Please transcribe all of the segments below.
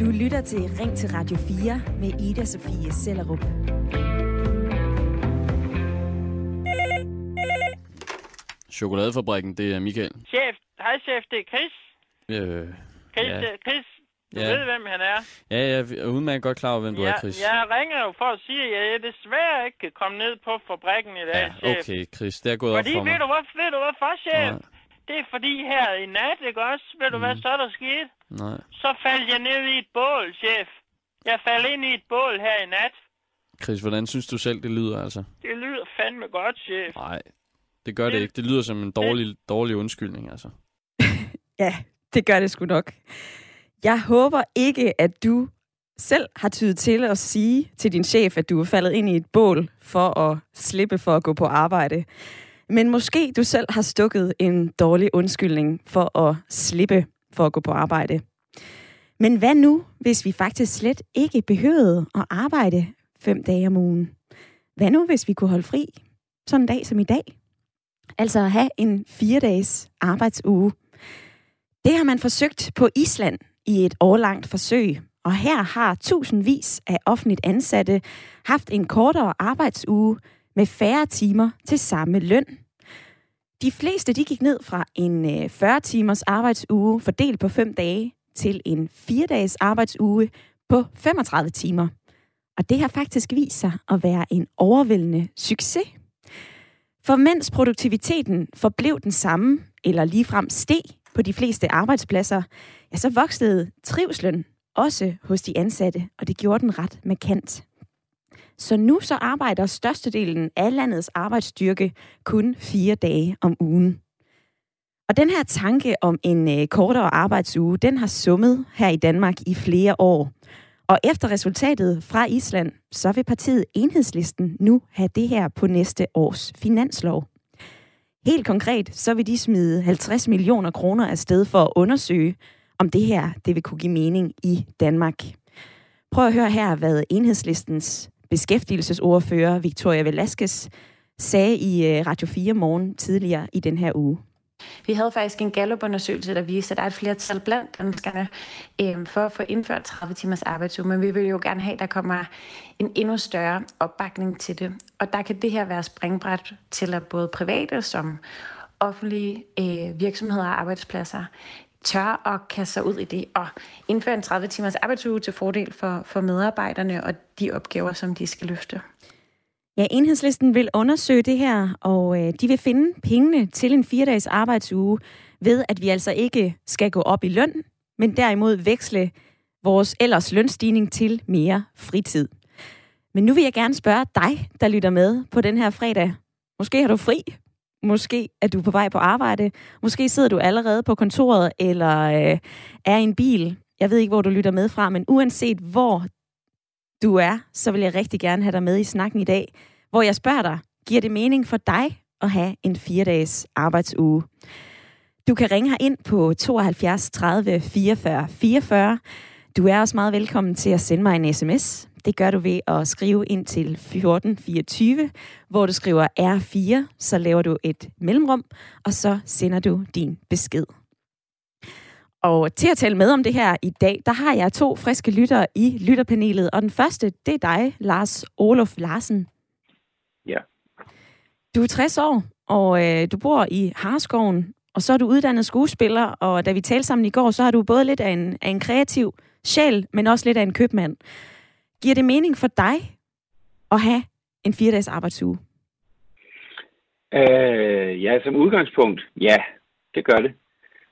Du lytter til Ring til Radio 4 med Ida Sofie Sellerup. Chokoladefabrikken, det er Michael. Chef, hej chef, det er Chris. Øh, Chris, Ja. Chris du Ja. ved, hvem han er. ja, jeg er udmærket godt klar over, hvem du ja, er, Chris. Jeg ringer jo for at sige, at jeg desværre ikke kan komme ned på fabrikken i dag, ja chef. okay, Chris, det er gået Fordi, op for mig. ved du, hvad, ved du hvorfor, chef? Nej. Det er fordi her i nat, ikke også? Ved du, hvad Mhm. så der skete? Nej. Så faldt jeg ned i et bål, chef. Jeg faldt ind i et bål her i nat. Chris, hvordan synes du selv, det lyder, altså? Det lyder fandme godt, chef. Nej, det gør det Det- ikke. Det lyder som en dårlig, dårlig undskyldning, altså. Ja, det gør det sgu nok. Jeg håber ikke, at du selv har tydet til at sige til din chef, at du er faldet ind i et bål for at slippe for at gå på arbejde. Men måske du selv har stukket en dårlig undskyldning for at slippe for at gå på arbejde. Men hvad nu, hvis vi faktisk slet ikke behøvede at arbejde fem dage om ugen? Hvad nu, hvis vi kunne holde fri sådan en dag som i dag? Altså at have en fire-dages arbejdsuge. Det har man forsøgt på Island i et årlangt forsøg, og her har tusindvis af offentligt ansatte haft en kortere arbejdsuge med færre timer til samme løn. De fleste de gik ned fra en øh, 40 timers arbejdsuge fordelt på 5 dage til en 4 dages arbejdsuge på 35 timer. Og det har faktisk vist sig at være en overvældende succes. For mens produktiviteten forblev den samme, eller ligefrem steg på de fleste arbejdspladser, ja, så voksede trivslen også hos de ansatte, og det gjorde den ret markant. Så nu så arbejder størstedelen af landets arbejdsstyrke kun fire dage om ugen. Og den her tanke om en øh, kortere arbejdsuge, den har summet her i Danmark i flere år. Og efter resultatet fra Island, så vil partiet Enhedslisten nu have det her på næste års finanslov. Helt konkret, så vil de smide 50 millioner kroner afsted for at undersøge, om det her det vil kunne give mening i Danmark. Prøv at høre her, hvad Enhedslistens beskæftigelsesordfører Victoria Velasquez sagde i øh, Radio 4 morgen tidligere i den her uge. Vi havde faktisk en gallupundersøgelse, der viste, at der er et flertal blandt danskerne øh, for at få indført 30 timers arbejdsuge, men vi vil jo gerne have, at der kommer en endnu større opbakning til det. Og der kan det her være springbræt til, at både private som offentlige øh, virksomheder og arbejdspladser tør at kaste sig ud i det og indføre en 30 timers arbejdsuge til fordel for, for medarbejderne og de opgaver, som de skal løfte. Ja, enhedslisten vil undersøge det her, og øh, de vil finde pengene til en fire-dages arbejdsuge ved, at vi altså ikke skal gå op i løn, men derimod veksle vores ellers lønstigning til mere fritid. Men nu vil jeg gerne spørge dig, der lytter med på den her fredag. Måske har du fri. Måske er du på vej på arbejde. Måske sidder du allerede på kontoret eller øh, er i en bil. Jeg ved ikke, hvor du lytter med fra, men uanset hvor du er, så vil jeg rigtig gerne have dig med i snakken i dag, hvor jeg spørger dig, giver det mening for dig at have en fire-dages arbejdsuge? Du kan ringe her ind på 72 30 44 44. Du er også meget velkommen til at sende mig en sms. Det gør du ved at skrive ind til 1424, hvor du skriver R4, så laver du et mellemrum, og så sender du din besked. Og til at tale med om det her i dag, der har jeg to friske lyttere i lytterpanelet. Og den første, det er dig, Lars Olof Larsen. Ja. Du er 60 år, og øh, du bor i Harskoven, og så er du uddannet skuespiller, og da vi talte sammen i går, så har du både lidt af en, af en kreativ sjæl, men også lidt af en købmand. Giver det mening for dig at have en fire-dages arbejdsuge? Øh, ja, som udgangspunkt, ja, det gør det.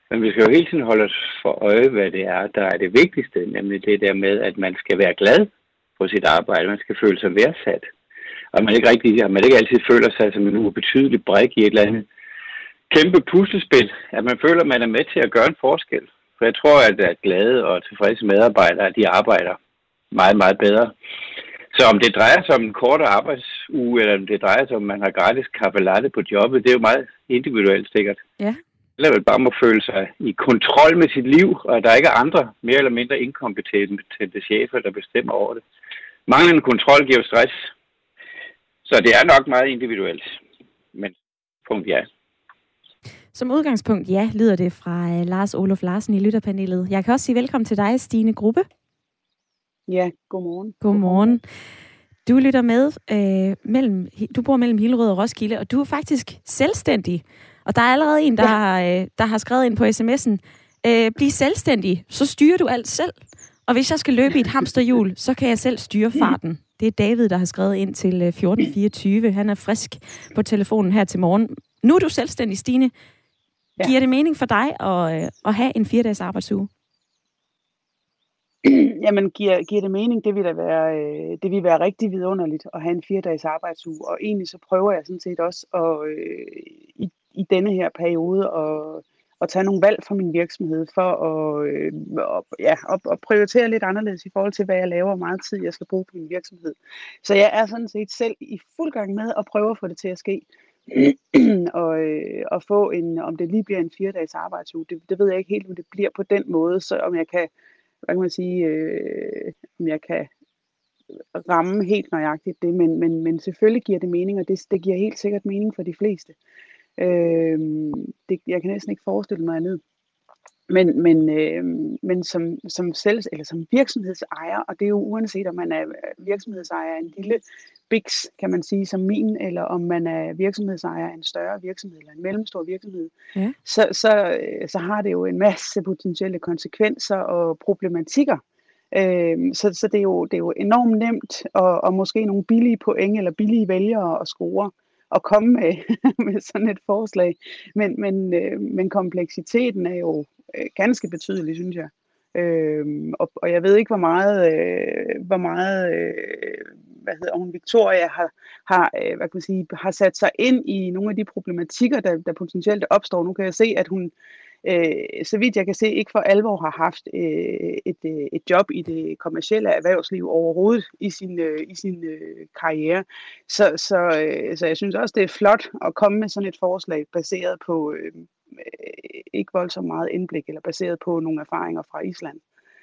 Men vi skal jo hele tiden holde os for øje, hvad det er, der er det vigtigste, nemlig det der med, at man skal være glad på sit arbejde. Man skal føle sig værdsat. Og man ikke, rigtig, at man ikke altid føler sig som en ubetydelig brik i et eller andet kæmpe puslespil. At man føler, at man er med til at gøre en forskel. For jeg tror, at, at glade og tilfredse medarbejdere, de arbejder meget, meget bedre. Så om det drejer sig om en kortere arbejdsuge, eller om det drejer sig om, at man har gratis kaffe latte på jobbet, det er jo meget individuelt sikkert. Ja. Eller vel bare må føle sig i kontrol med sit liv, og at der ikke er andre mere eller mindre inkompetente chefer, der bestemmer over det. Manglende kontrol giver stress. Så det er nok meget individuelt. Men punkt ja. Som udgangspunkt, ja, lyder det fra uh, Lars Olof Larsen i lytterpanelet. Jeg kan også sige velkommen til dig, Stine Gruppe. Ja, godmorgen. Godmorgen. Du lytter med øh, mellem, du bor mellem Hillerød og Roskilde, og du er faktisk selvstændig. Og der er allerede en, der, ja. har, øh, der har skrevet ind på sms'en, øh, bliv selvstændig, så styrer du alt selv. Og hvis jeg skal løbe i et hamsterhjul, så kan jeg selv styre farten. Det er David, der har skrevet ind til 1424. Han er frisk på telefonen her til morgen. Nu er du selvstændig, Stine. Ja. Giver det mening for dig at, at have en fire-dages arbejdsuge? Jamen, giver, giver det mening? Det vil da være, øh, det vil være rigtig vidunderligt at have en fire-dages arbejdsuge. Og egentlig så prøver jeg sådan set også at, øh, i, i denne her periode at, at tage nogle valg fra min virksomhed for at, øh, at, ja, at, at prioritere lidt anderledes i forhold til, hvad jeg laver, og meget tid jeg skal bruge på min virksomhed. Så jeg er sådan set selv i fuld gang med at prøve at få det til at ske. og, øh, og få en, om det lige bliver en fire dages arbejdsuge, det, det ved jeg ikke helt, om det bliver på den måde, så om jeg kan, hvad kan man sige, øh, om jeg kan ramme helt nøjagtigt det, men, men, men selvfølgelig giver det mening, og det, det giver helt sikkert mening for de fleste. Øh, det, jeg kan næsten ikke forestille mig andet. Men, men, øh, men som, som, selv, eller som virksomhedsejer, og det er jo uanset om man er virksomhedsejer af en lille biks, kan man sige, som min, eller om man er virksomhedsejer af en større virksomhed, eller en mellemstor virksomhed, ja. så, så, så har det jo en masse potentielle konsekvenser og problematikker. Øh, så så det, er jo, det er jo enormt nemt, og, og måske nogle billige point, eller billige vælgere at score at komme med, med sådan et forslag. Men, men, øh, men kompleksiteten er jo øh, ganske betydelig, synes jeg. Øh, og, og jeg ved ikke, hvor meget, øh, hvor meget øh, hvad hedder hun, Victoria har, har, øh, hvad kan man sige, har sat sig ind i nogle af de problematikker, der, der potentielt opstår. Nu kan jeg se, at hun øh, så vidt jeg kan se, ikke for alvor har haft øh, et, øh, et job i det kommercielle erhvervsliv overhovedet i sin, øh, i sin øh, karriere. Så, så, øh, så jeg synes også, det er flot at komme med sådan et forslag baseret på øh, øh ikke voldsomt meget indblik, eller baseret på nogle erfaringer fra Island.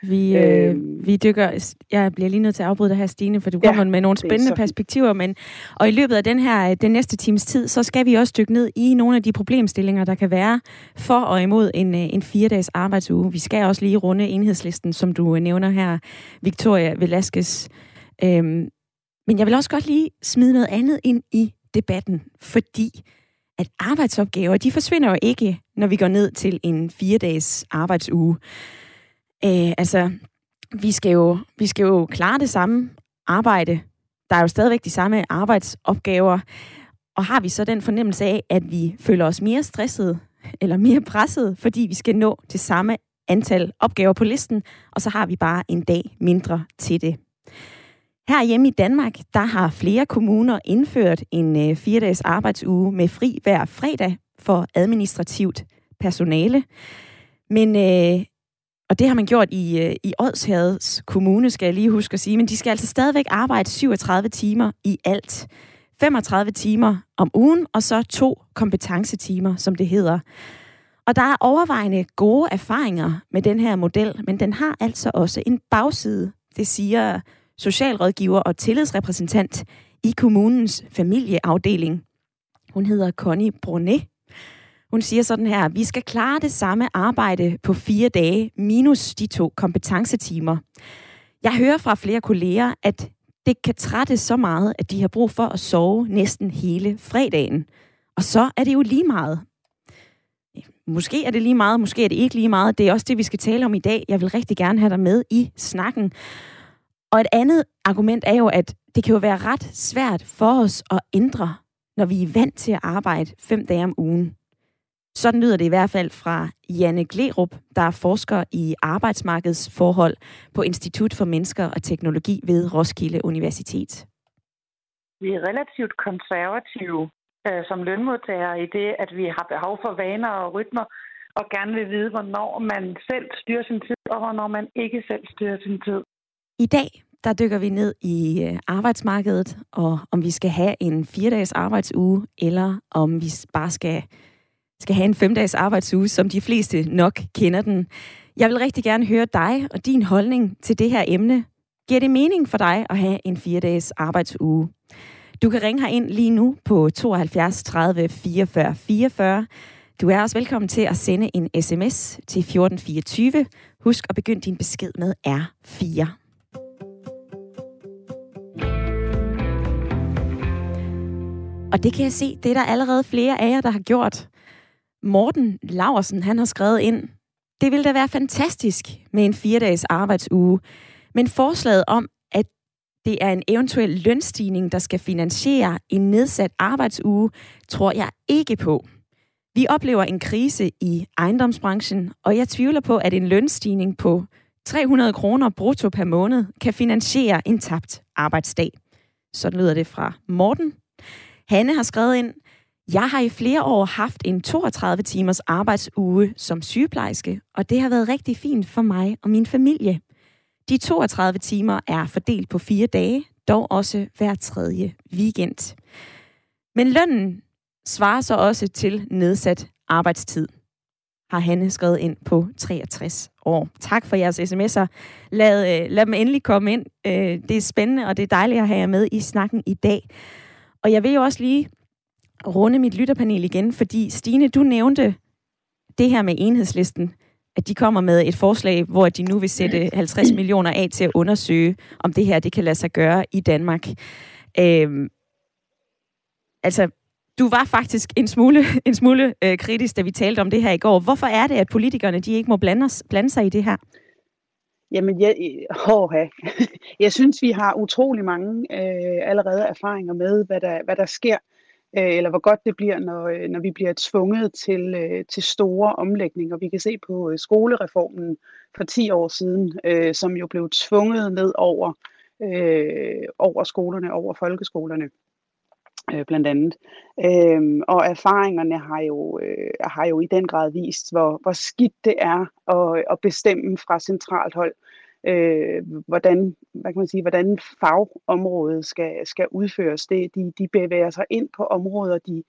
Vi, øh, øhm. vi dykker, jeg bliver lige nødt til at afbryde det her, Stine, for du ja, kommer med nogle spændende perspektiver, men, og i løbet af den her, den næste times tid, så skal vi også dykke ned i nogle af de problemstillinger, der kan være for og imod en, en fire-dages arbejdsuge. Vi skal også lige runde enhedslisten, som du nævner her, Victoria Velasquez. Øhm, men jeg vil også godt lige smide noget andet ind i debatten, fordi at arbejdsopgaver, de forsvinder jo ikke, når vi går ned til en fire-dages arbejdsuge. Øh, altså, vi skal, jo, vi skal jo klare det samme arbejde. Der er jo stadigvæk de samme arbejdsopgaver. Og har vi så den fornemmelse af, at vi føler os mere stresset eller mere presset, fordi vi skal nå det samme antal opgaver på listen, og så har vi bare en dag mindre til det. Her hjemme i Danmark, der har flere kommuner indført en øh, fire-dages arbejdsuge med fri hver fredag for administrativt personale. Men øh, og det har man gjort i, øh, i Odsherreds Kommune, skal jeg lige huske at sige. Men de skal altså stadigvæk arbejde 37 timer i alt. 35 timer om ugen, og så to kompetencetimer, som det hedder. Og der er overvejende gode erfaringer med den her model, men den har altså også en bagside. Det siger socialrådgiver og tillidsrepræsentant i kommunens familieafdeling. Hun hedder Connie Brunet, hun siger sådan her, vi skal klare det samme arbejde på fire dage, minus de to kompetencetimer. Jeg hører fra flere kolleger, at det kan trætte så meget, at de har brug for at sove næsten hele fredagen. Og så er det jo lige meget. Måske er det lige meget, måske er det ikke lige meget. Det er også det, vi skal tale om i dag. Jeg vil rigtig gerne have dig med i snakken. Og et andet argument er jo, at det kan jo være ret svært for os at ændre, når vi er vant til at arbejde fem dage om ugen. Sådan lyder det i hvert fald fra Janne Glerup, der er forsker i arbejdsmarkedsforhold på Institut for Mennesker og Teknologi ved Roskilde Universitet. Vi er relativt konservative øh, som lønmodtagere i det, at vi har behov for vaner og rytmer, og gerne vil vide, hvornår man selv styrer sin tid, og hvornår man ikke selv styrer sin tid. I dag der dykker vi ned i øh, arbejdsmarkedet, og om vi skal have en fire-dages arbejdsuge, eller om vi bare skal skal have en femdages arbejdsuge, som de fleste nok kender den. Jeg vil rigtig gerne høre dig og din holdning til det her emne. Giver det mening for dig at have en fire-dages arbejdsuge? Du kan ringe ind lige nu på 72 30 44 44. Du er også velkommen til at sende en sms til 1424. Husk at begynde din besked med R4. Og det kan jeg se, det er der allerede flere af jer, der har gjort. Morten Laversen, han har skrevet ind, det ville da være fantastisk med en fire-dages arbejdsuge. Men forslaget om, at det er en eventuel lønstigning, der skal finansiere en nedsat arbejdsuge, tror jeg ikke på. Vi oplever en krise i ejendomsbranchen, og jeg tvivler på, at en lønstigning på 300 kroner brutto per måned kan finansiere en tabt arbejdsdag. Sådan lyder det fra Morten. Hanne har skrevet ind, jeg har i flere år haft en 32 timers arbejdsuge som sygeplejerske, og det har været rigtig fint for mig og min familie. De 32 timer er fordelt på fire dage, dog også hver tredje weekend. Men lønnen svarer så også til nedsat arbejdstid, har Hanne skrevet ind på 63 år. Tak for jeres sms'er. Lad, øh, lad dem endelig komme ind. Øh, det er spændende, og det er dejligt at have jer med i snakken i dag. Og jeg vil jo også lige runde mit lytterpanel igen, fordi Stine, du nævnte det her med enhedslisten, at de kommer med et forslag, hvor de nu vil sætte 50 millioner af til at undersøge, om det her det kan lade sig gøre i Danmark. Øhm, altså, du var faktisk en smule, en smule øh, kritisk, da vi talte om det her i går. Hvorfor er det, at politikerne de ikke må blande, os, blande sig i det her? Jamen, jeg, åh, jeg synes, vi har utrolig mange øh, allerede erfaringer med, hvad der, hvad der sker, øh, eller hvor godt det bliver, når, øh, når vi bliver tvunget til, øh, til store omlægninger. Vi kan se på øh, skolereformen for 10 år siden, øh, som jo blev tvunget ned over, øh, over skolerne, over folkeskolerne øh, blandt andet. Øhm, og erfaringerne har jo, øh, har jo i den grad vist, hvor, hvor skidt det er at, at bestemme fra centralt hold, øh, hvordan, hvad kan man sige, hvordan fagområdet skal, skal udføres. Det, de, de bevæger sig ind på områder, de,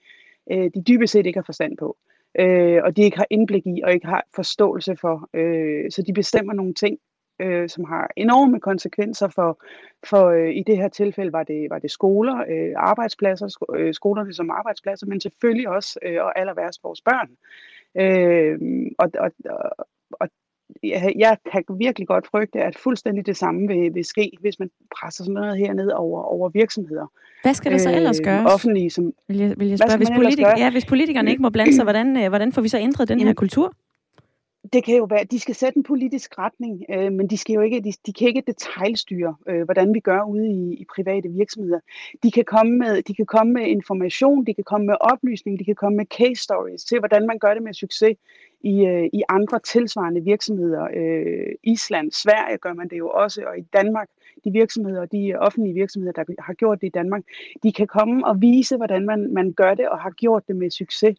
øh, de dybest set ikke har forstand på. Øh, og de ikke har indblik i og ikke har forståelse for. Øh, så de bestemmer nogle ting, øh, som har enorme konsekvenser for, for øh, i det her tilfælde var det, var det skoler, øh, arbejdspladser, sko, øh, skolerne som arbejdspladser, men selvfølgelig også, øh, og aller værst vores børn. Øh, og, og, og jeg, jeg kan virkelig godt frygte, at fuldstændig det samme vil, vil ske, hvis man presser sådan noget herned over, over virksomheder. Hvad skal der så ellers Øh, gøres? offentlige, som, Vil jeg, vil jeg spørge, hvis, politik, ja, hvis politikerne ikke må blande sig, hvordan, øh, hvordan får vi så ændret den her kultur? Det kan jo være, de skal sætte en politisk retning, øh, men de skal jo ikke, de, de kan ikke detaljstyre, øh, hvordan vi gør ude i, i private virksomheder. De kan, komme med, de kan komme med information, de kan komme med oplysning, de kan komme med case stories til, hvordan man gør det med succes i, øh, i andre tilsvarende virksomheder. Øh, Island, Sverige gør man det jo også, og i Danmark, de virksomheder, de offentlige virksomheder, der har gjort det i Danmark, de kan komme og vise, hvordan man, man gør det og har gjort det med succes.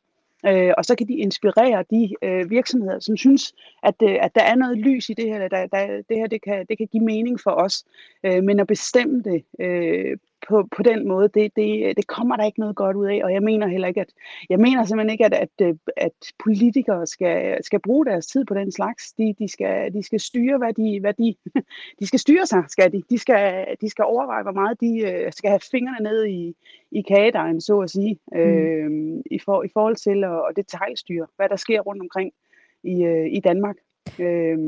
Øh, og så kan de inspirere de øh, virksomheder, som synes, at, øh, at der er noget lys i det her, der, der, det her det kan, det kan give mening for os. Øh, men at bestemme det øh, på, på den måde, det, det, det kommer der ikke noget godt ud af, og jeg mener heller ikke, at jeg mener simpelthen ikke, at, at, øh, at politikere skal, skal bruge deres tid på den slags. De, de, skal, de skal styre, hvad de, hvad de, de skal styre sig, skal de. De skal, de skal overveje, hvor meget de øh, skal have fingrene ned i, i kagedejen, så at sige, øh, i, for, i forhold til at, at detaljstyre, hvad der sker rundt omkring i, øh, i Danmark. Øh,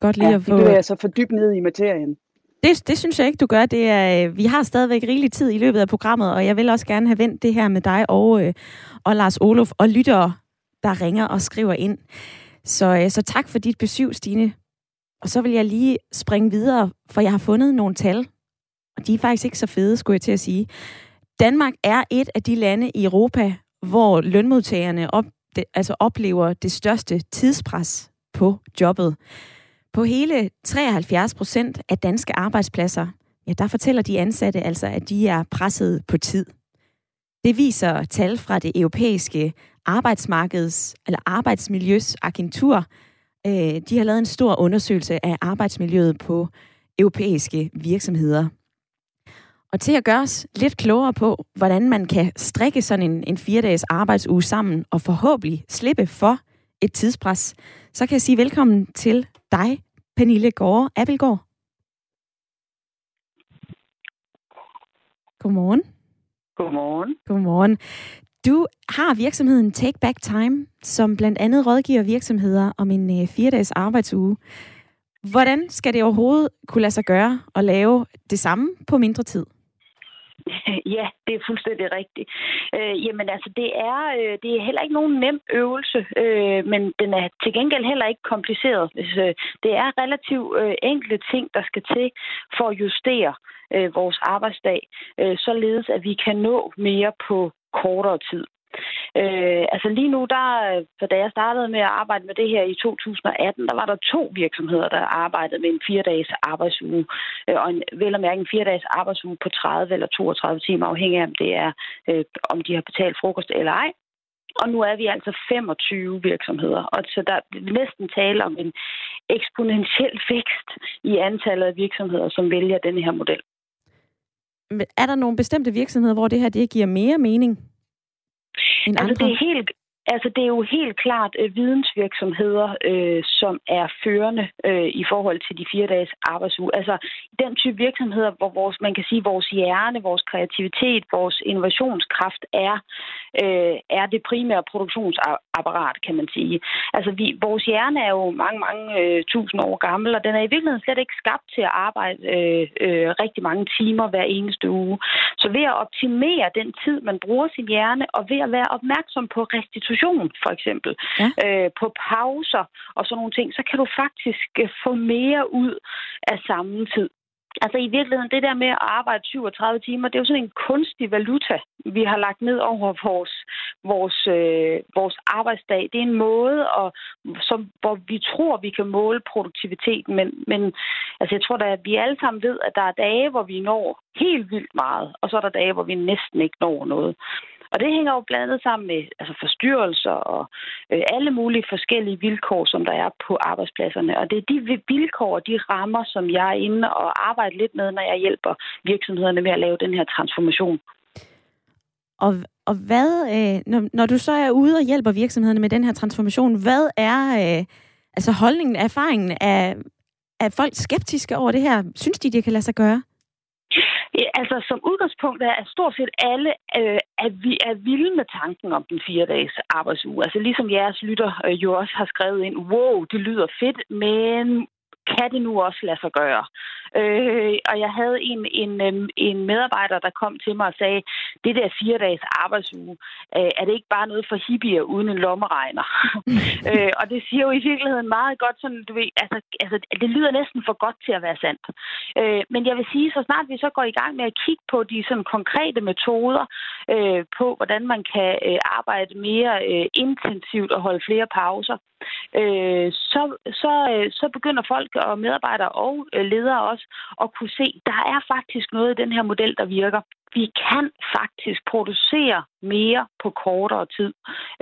Godt lige ja, at det få... bevæger sig for dybt ned i materien. Det, det synes jeg ikke, du gør. Det er, øh, vi har stadigvæk rigelig tid i løbet af programmet, og jeg vil også gerne have vendt det her med dig og, øh, og Lars Olof og lyttere, der ringer og skriver ind. Så, øh, så tak for dit besøg, Stine. Og så vil jeg lige springe videre, for jeg har fundet nogle tal, og de er faktisk ikke så fede, skulle jeg til at sige. Danmark er et af de lande i Europa, hvor lønmodtagerne op, altså oplever det største tidspres på jobbet. På hele 73 procent af danske arbejdspladser, ja, der fortæller de ansatte altså, at de er presset på tid. Det viser tal fra det europæiske arbejdsmarkeds- eller arbejdsmiljøsagentur. Øh, de har lavet en stor undersøgelse af arbejdsmiljøet på europæiske virksomheder. Og til at gøre os lidt klogere på, hvordan man kan strikke sådan en, en fire-dages arbejdsuge sammen og forhåbentlig slippe for et tidspres, så kan jeg sige velkommen til dig, Pernille Gårde Appelgaard. Godmorgen. Godmorgen. Godmorgen. Du har virksomheden Take Back Time, som blandt andet rådgiver virksomheder om en øh, fire-dages arbejdsuge. Hvordan skal det overhovedet kunne lade sig gøre at lave det samme på mindre tid? Ja, det er fuldstændig rigtigt. Øh, jamen altså, det er, øh, det er heller ikke nogen nem øvelse, øh, men den er til gengæld heller ikke kompliceret. Altså, det er relativt øh, enkle ting, der skal til for at justere øh, vores arbejdsdag, øh, således at vi kan nå mere på kortere tid. Øh, altså lige nu, der, for da jeg startede med at arbejde med det her i 2018, der var der to virksomheder, der arbejdede med en fire-dages arbejdsuge. Øh, og en, vel at mærke en fire-dages arbejdsuge på 30 eller 32 timer, afhængig af om det er, øh, om de har betalt frokost eller ej. Og nu er vi altså 25 virksomheder, og så der er næsten tale om en eksponentiel vækst i antallet af virksomheder, som vælger den her model. Men Er der nogle bestemte virksomheder, hvor det her det giver mere mening? End altså, andre? det er helt, Altså, det er jo helt klart øh, vidensvirksomheder, øh, som er førende øh, i forhold til de fire dages arbejdsuge. Altså, den type virksomheder, hvor vores, man kan sige, vores hjerne, vores kreativitet, vores innovationskraft er, øh, er det primære produktionsapparat, kan man sige. Altså, vi, vores hjerne er jo mange, mange øh, tusind år gammel, og den er i virkeligheden slet ikke skabt til at arbejde øh, øh, rigtig mange timer hver eneste uge. Så ved at optimere den tid, man bruger sin hjerne, og ved at være opmærksom på restitution restitution, for eksempel, ja. øh, på pauser og sådan nogle ting, så kan du faktisk øh, få mere ud af samme tid. Altså i virkeligheden, det der med at arbejde 37 timer, det er jo sådan en kunstig valuta, vi har lagt ned over vores, vores, øh, vores arbejdsdag. Det er en måde, at, som, hvor vi tror, vi kan måle produktiviteten, men, men altså, jeg tror da, at vi alle sammen ved, at der er dage, hvor vi når helt vildt meget, og så er der dage, hvor vi næsten ikke når noget. Og det hænger jo blandt andet sammen med altså forstyrrelser og øh, alle mulige forskellige vilkår, som der er på arbejdspladserne. Og det er de vilkår og de rammer, som jeg er inde og arbejder lidt med, når jeg hjælper virksomhederne med at lave den her transformation. Og, og hvad, øh, når, når du så er ude og hjælper virksomhederne med den her transformation, hvad er øh, altså holdningen, erfaringen? Er, er folk skeptiske over det her? Synes de, det kan lade sig gøre? Altså, som udgangspunkt er at stort set alle, øh, at vi er vilde med tanken om den fire dages arbejdsuge. Altså ligesom jeres lytter øh, jo også har skrevet ind, wow, det lyder fedt, men kan det nu også lade sig gøre? Øh, og jeg havde en, en, øhm, en medarbejder, der kom til mig og sagde, det der fire dages arbejdsuge, øh, er det ikke bare noget for hippier uden en lommeregner? øh, og det siger jo i virkeligheden meget godt, sådan, du ved, altså, altså, det lyder næsten for godt til at være sandt. Øh, men jeg vil sige, så snart vi så går i gang med at kigge på de sådan, konkrete metoder, øh, på hvordan man kan øh, arbejde mere øh, intensivt og holde flere pauser, øh, så, så, øh, så begynder folk og medarbejdere og øh, ledere også at kunne se, der er faktisk noget i den her model, der virker. Vi kan faktisk producere mere på kortere tid.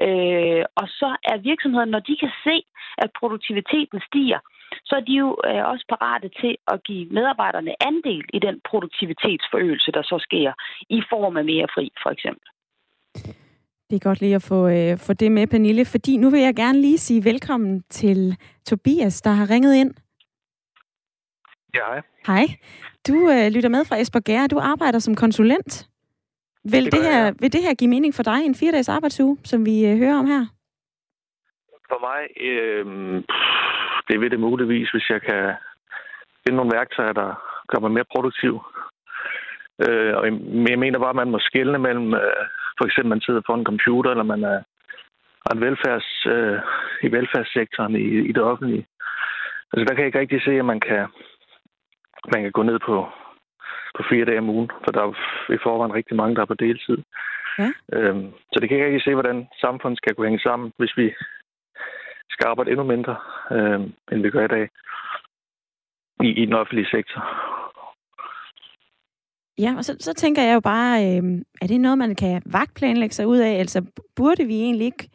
Øh, og så er virksomheden, når de kan se, at produktiviteten stiger, så er de jo øh, også parate til at give medarbejderne andel i den produktivitetsforøgelse, der så sker i form af mere fri, for eksempel. Det er godt lige at få, øh, få det med, Pernille, fordi nu vil jeg gerne lige sige velkommen til Tobias, der har ringet ind. Ja, hej. Hej. Du øh, lytter med fra Esbjerg Du arbejder som konsulent. Vil det, det her, jeg. vil det her give mening for dig, en fire-dages arbejdsuge, som vi øh, hører om her? For mig, øh, det vil det muligvis, hvis jeg kan finde nogle værktøjer, der gør mig mere produktiv. Øh, og jeg mener bare, at man må skille mellem, øh, for eksempel man sidder på en computer, eller man er en velfærds, øh, i velfærdssektoren i, i det offentlige. Altså der kan jeg ikke rigtig se, at man kan, man kan gå ned på, på fire dage om ugen, for der er i forvejen rigtig mange, der er på deltid. Ja. Øhm, så det kan jeg ikke se, hvordan samfundet skal kunne hænge sammen, hvis vi skal arbejde endnu mindre, øh, end vi gør i dag i, i den offentlige sektor. Ja, og så, så tænker jeg jo bare, øh, er det noget, man kan vagtplanlægge sig ud af? Altså, burde vi egentlig ikke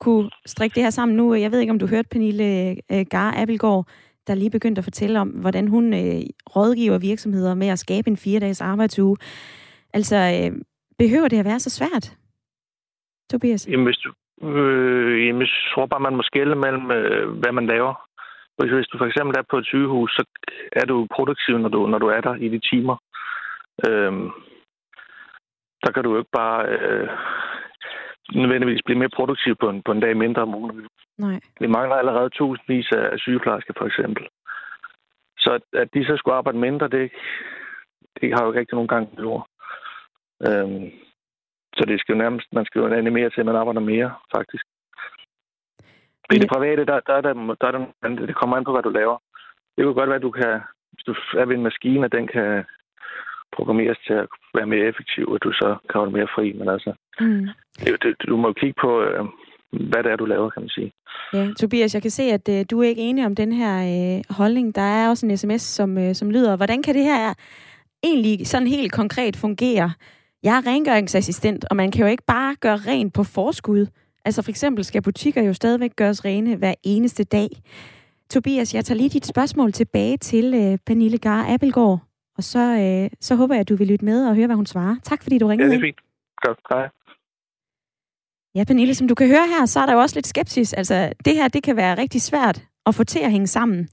kunne strikke det her sammen nu? Jeg ved ikke, om du hørte Pernille øh, Gar Abelgaard, der lige begyndte at fortælle om, hvordan hun øh, rådgiver virksomheder med at skabe en fire-dages arbejdsuge. Altså, øh, behøver det at være så svært, Tobias? Jamen, hvis du, øh, jamen, jeg tror bare, man må skælde mellem, øh, hvad man laver. Hvis du for eksempel er på et sygehus, så er du produktiv, når du, når du er der i de timer. Øh, der kan du jo ikke bare... Øh, nødvendigvis blive mere produktiv på en, på en dag mindre om ugen. Nej. Vi mangler allerede tusindvis af sygeplejersker, for eksempel. Så at, at de så skulle arbejde mindre, det, det har jo ikke rigtig nogen gang på jord. Øhm, så det skal jo nærmest, man skal jo animere til, at man arbejder mere, faktisk. I det private, der, der, er der, der er der, det kommer an på, hvad du laver. Det kan godt være, at du kan, hvis du er ved en maskine, at den kan programmeres til at være mere effektiv, og du så kan holde mere fri. Men altså, Mm. det, du må kigge på, øh, hvad det er, du laver, kan man sige. Ja, Tobias, jeg kan se, at øh, du er ikke enig om den her øh, holdning. Der er også en sms, som, øh, som lyder, hvordan kan det her egentlig sådan helt konkret fungere? Jeg er rengøringsassistent, og man kan jo ikke bare gøre rent på forskud. Altså for eksempel skal butikker jo stadigvæk gøres rene hver eneste dag. Tobias, jeg tager lige dit spørgsmål tilbage til øh, Pernille Gar Appelgaard, og så, øh, så håber jeg, at du vil lytte med og høre, hvad hun svarer. Tak fordi du Ja, ringede det er fint. Godt, hej. Ja, Pernille, som du kan høre her, så er der jo også lidt skepsis. Altså, det her, det kan være rigtig svært at få til at hænge sammen.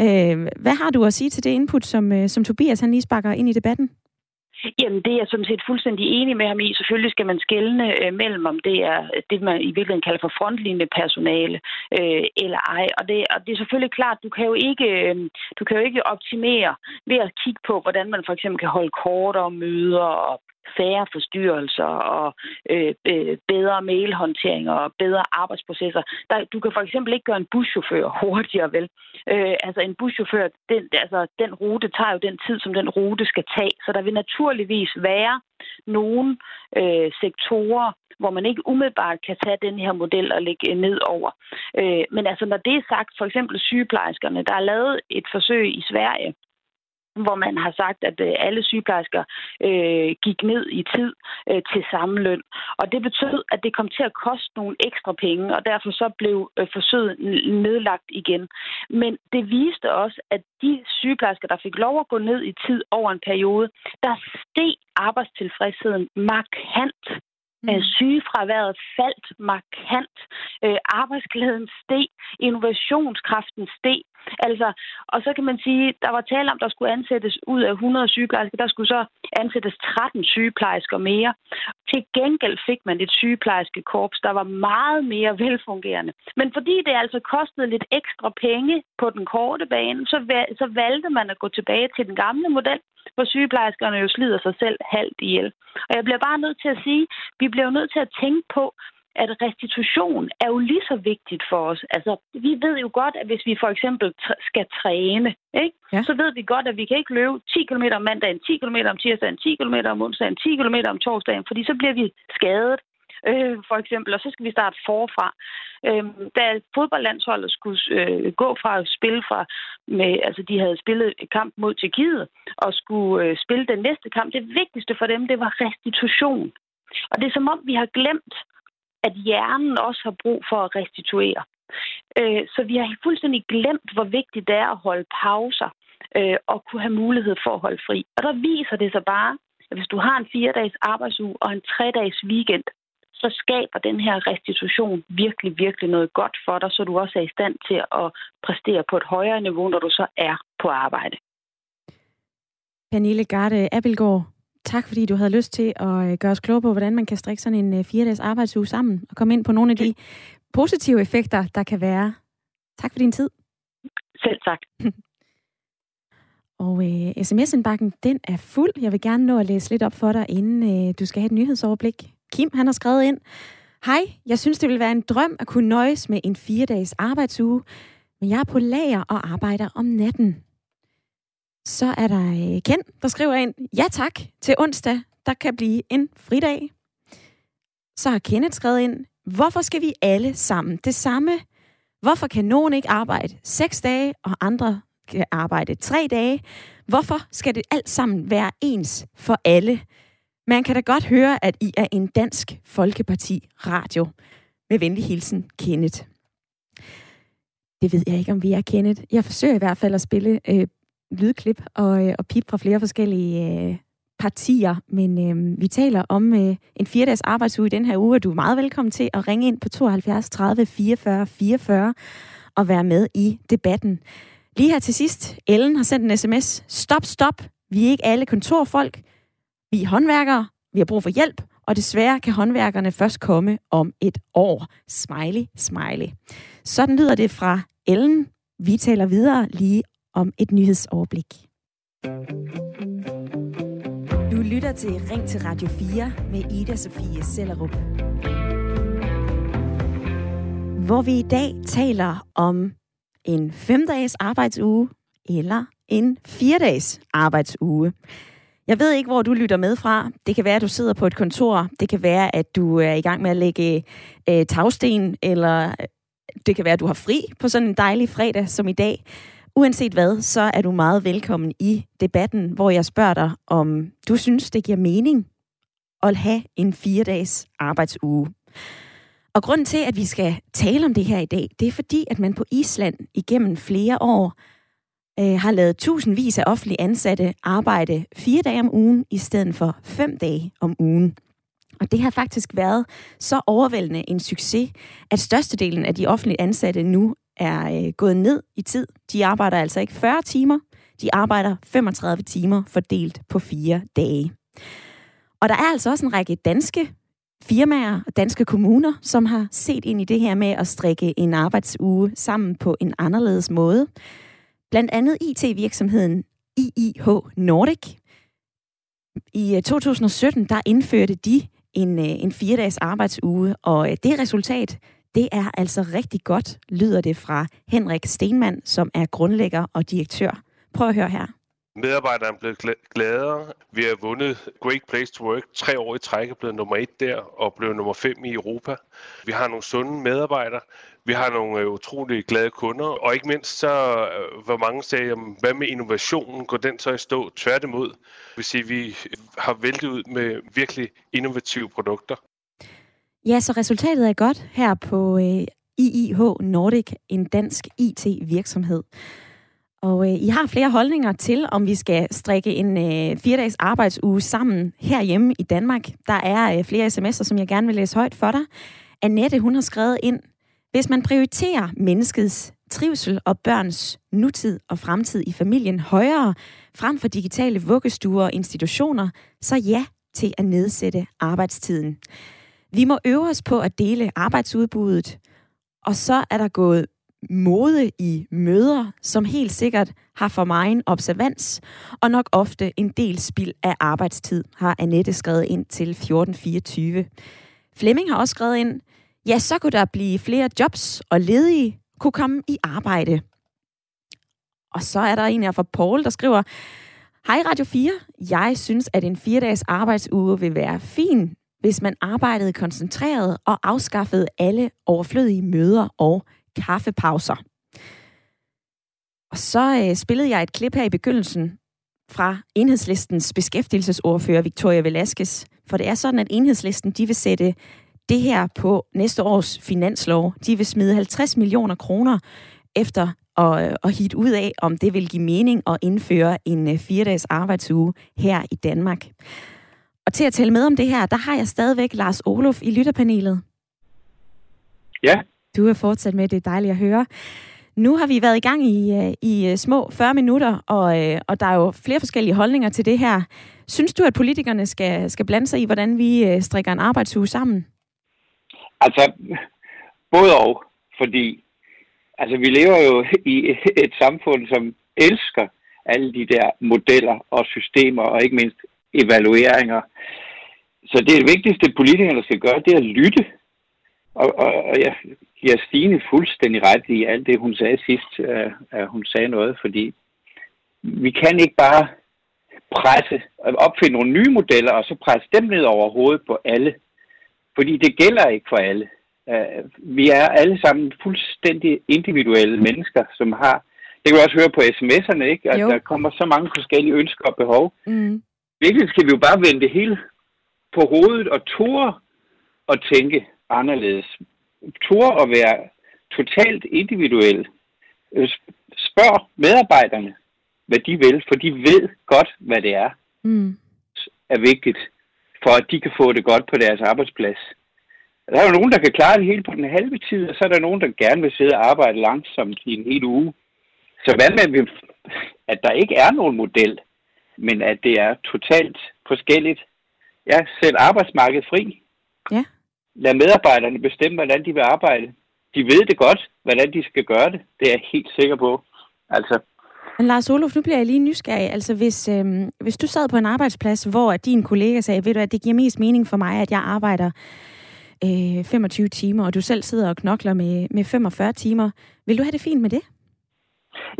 Øh, hvad har du at sige til det input, som, øh, som Tobias han lige sparker ind i debatten? Jamen, det er jeg sådan set fuldstændig enig med ham i. Selvfølgelig skal man skelne øh, mellem, om det er det, man i virkeligheden kalder for frontlinje personale øh, eller ej. Og det, og det er selvfølgelig klart, du kan jo ikke, øh, du kan jo ikke optimere ved at kigge på, hvordan man for eksempel kan holde kortere møder og færre forstyrrelser og øh, øh, bedre mailhåndtering og bedre arbejdsprocesser. Der, du kan for eksempel ikke gøre en buschauffør hurtigere, vel? Øh, altså en buschauffør, den, altså, den rute tager jo den tid, som den rute skal tage. Så der vil naturligvis være nogle øh, sektorer, hvor man ikke umiddelbart kan tage den her model og lægge øh, ned over. Øh, men altså, når det er sagt, for eksempel sygeplejerskerne, der er lavet et forsøg i Sverige, hvor man har sagt, at øh, alle sygeplejersker øh, gik ned i tid øh, til samme løn. Og det betød, at det kom til at koste nogle ekstra penge, og derfor så blev øh, forsøget nedlagt igen. Men det viste også, at de sygeplejersker, der fik lov at gå ned i tid over en periode, der steg arbejdstilfredsheden markant. Mm. Sygefraværet faldt markant. Øh, arbejdsglæden steg. Innovationskraften steg. Altså, og så kan man sige, der var tale om, der skulle ansættes ud af 100 sygeplejersker. Der skulle så ansættes 13 sygeplejersker mere. Til gengæld fik man et sygeplejerskekorps, der var meget mere velfungerende. Men fordi det altså kostede lidt ekstra penge på den korte bane, så, så valgte man at gå tilbage til den gamle model, hvor sygeplejerskerne jo slider sig selv halvt ihjel. Og jeg bliver bare nødt til at sige, vi bliver jo nødt til at tænke på, at restitution er jo lige så vigtigt for os. Altså, vi ved jo godt, at hvis vi for eksempel skal træne, ikke? Ja. så ved vi godt, at vi kan ikke løbe 10 km om mandagen, 10 km om tirsdagen, 10 km om onsdagen, 10 km om torsdagen, fordi så bliver vi skadet øh, for eksempel, og så skal vi starte forfra. Øh, da fodboldlandsholdet skulle øh, gå fra at spille fra, med, altså de havde spillet kamp mod Tjekkiet, og skulle øh, spille den næste kamp, det vigtigste for dem, det var restitution. Og det er som om, vi har glemt, at hjernen også har brug for at restituere. Øh, så vi har fuldstændig glemt, hvor vigtigt det er at holde pauser øh, og kunne have mulighed for at holde fri. Og der viser det sig bare, at hvis du har en fire-dages arbejdsuge og en tre-dages weekend, så skaber den her restitution virkelig, virkelig noget godt for dig, så du også er i stand til at præstere på et højere niveau, når du så er på arbejde. Pernille Garde Appelgaard, tak fordi du havde lyst til at øh, gøre os klogere på, hvordan man kan strikke sådan en øh, fire-dages arbejdsuge sammen og komme ind på nogle af de positive effekter, der kan være. Tak for din tid. Selv tak. Og øh, sms-indbakken, den er fuld. Jeg vil gerne nå at læse lidt op for dig, inden øh, du skal have et nyhedsoverblik. Kim, han har skrevet ind. Hej, jeg synes, det ville være en drøm at kunne nøjes med en fire-dages arbejdsuge, men jeg er på lager og arbejder om natten. Så er der øh, Ken, der skriver ind, ja tak, til onsdag, der kan blive en fridag. Så har Kenneth skrevet ind, hvorfor skal vi alle sammen det samme? Hvorfor kan nogen ikke arbejde seks dage, og andre kan arbejde tre dage? Hvorfor skal det alt sammen være ens for alle? Man kan da godt høre, at I er en dansk folkeparti radio. Med venlig hilsen, Kenneth. Det ved jeg ikke, om vi er, Kenneth. Jeg forsøger i hvert fald at spille øh, lydklip og, øh, og pip fra flere forskellige øh, partier, men øh, vi taler om øh, en fire-dages arbejdsuge i den her uge, og du er meget velkommen til at ringe ind på 72 30 44 44 og være med i debatten. Lige her til sidst, Ellen har sendt en sms. Stop, stop. Vi er ikke alle kontorfolk. Vi er håndværkere. Vi har brug for hjælp, og desværre kan håndværkerne først komme om et år. Smiley, smiley. Sådan lyder det fra Ellen. Vi taler videre lige om et nyhedsoverblik. Du lytter til Ring til Radio 4 med Ida Sofie Sellerup. Hvor vi i dag taler om en femdages arbejdsuge eller en fire-dages arbejdsuge. Jeg ved ikke, hvor du lytter med fra. Det kan være, at du sidder på et kontor. Det kan være, at du er i gang med at lægge øh, tagsten, eller øh, det kan være, at du har fri på sådan en dejlig fredag som i dag. Uanset hvad, så er du meget velkommen i debatten, hvor jeg spørger dig, om du synes, det giver mening at have en fire-dages arbejdsuge. Og grunden til, at vi skal tale om det her i dag, det er fordi, at man på Island igennem flere år øh, har lavet tusindvis af offentlige ansatte arbejde fire dage om ugen i stedet for fem dage om ugen. Og det har faktisk været så overvældende en succes, at størstedelen af de offentlige ansatte nu er øh, gået ned i tid. De arbejder altså ikke 40 timer, de arbejder 35 timer fordelt på fire dage. Og der er altså også en række danske firmaer og danske kommuner, som har set ind i det her med at strikke en arbejdsuge sammen på en anderledes måde. Blandt andet IT-virksomheden IIH Nordic. I øh, 2017 der indførte de en, øh, en fire-dages arbejdsuge, og øh, det resultat, det er altså rigtig godt, lyder det fra Henrik Stenmann, som er grundlægger og direktør. Prøv at høre her. Medarbejderne er blevet gladere. Vi har vundet Great Place to Work tre år i træk, blevet nummer et der og blevet nummer fem i Europa. Vi har nogle sunde medarbejdere. Vi har nogle øh, utrolig glade kunder, og ikke mindst så, øh, hvor mange sagde, hvad med innovationen, går den så i stå? Tværtimod, vil sige, vi øh, har væltet ud med virkelig innovative produkter. Ja, så resultatet er godt her på øh, IIH Nordic, en dansk IT-virksomhed. Og øh, I har flere holdninger til, om vi skal strikke en øh, fire-dages arbejdsuge sammen herhjemme i Danmark. Der er øh, flere sms'er, som jeg gerne vil læse højt for dig. Annette, hun har skrevet ind, hvis man prioriterer menneskets trivsel og børns nutid og fremtid i familien højere, frem for digitale vuggestuer og institutioner, så ja til at nedsætte arbejdstiden. Vi må øve os på at dele arbejdsudbuddet, og så er der gået mode i møder, som helt sikkert har for mig observans, og nok ofte en del spild af arbejdstid, har Annette skrevet ind til 1424. Flemming har også skrevet ind, ja, så kunne der blive flere jobs, og ledige kunne komme i arbejde. Og så er der en her fra Paul, der skriver, Hej Radio 4, jeg synes, at en fire-dages arbejdsuge vil være fin, hvis man arbejdede koncentreret og afskaffede alle overflødige møder og kaffepauser. Og så øh, spillede jeg et klip her i begyndelsen fra enhedslistens beskæftigelsesordfører Victoria Velasquez. For det er sådan, at enhedslisten de vil sætte det her på næste års finanslov. De vil smide 50 millioner kroner efter at, at hit ud af, om det vil give mening at indføre en øh, fire-dages arbejdsuge her i Danmark. Og til at tale med om det her, der har jeg stadigvæk Lars Olof i lytterpanelet. Ja. Du er fortsat med, det er dejligt at høre. Nu har vi været i gang i, øh, i øh, små 40 minutter, og, og der er jo flere forskellige holdninger til det her. Synes du, at politikerne skal, skal blande sig i, hvordan vi strikker en arbejdsuge sammen? Altså, både og. Fordi altså, vi lever jo i et samfund, som elsker alle de der modeller og systemer, og ikke mindst evalueringer. Så det vigtigste, politikerne skal gøre, det er at lytte. Og, og, og jeg giver Stine fuldstændig ret i alt det, hun sagde sidst, øh, at hun sagde noget, fordi vi kan ikke bare presse, opfinde nogle nye modeller, og så presse dem ned over hovedet på alle. Fordi det gælder ikke for alle. Uh, vi er alle sammen fuldstændig individuelle mennesker, som har... Det kan vi også høre på sms'erne, ikke? At jo. der kommer så mange forskellige ønsker og behov. Mm. Virkelig skal vi jo bare vende det hele på hovedet og tore og tænke anderledes. Tore at være totalt individuel. Øh, spørg medarbejderne, hvad de vil, for de ved godt, hvad det er, mm. er vigtigt for at de kan få det godt på deres arbejdsplads. Der er jo nogen, der kan klare det hele på den halve tid, og så er der nogen, der gerne vil sidde og arbejde langsomt i en hel uge. Så hvad med, at der ikke er nogen model, men at det er totalt forskelligt, Ja, sæt arbejdsmarkedet fri. Ja. Lad medarbejderne bestemme, hvordan de vil arbejde. De ved det godt, hvordan de skal gøre det. Det er jeg helt sikker på. Altså, men Lars Olof, nu bliver jeg lige nysgerrig. Altså, hvis, øhm, hvis du sad på en arbejdsplads, hvor at din kollega sagde, ved du at det giver mest mening for mig, at jeg arbejder øh, 25 timer, og du selv sidder og knokler med, med 45 timer, vil du have det fint med det?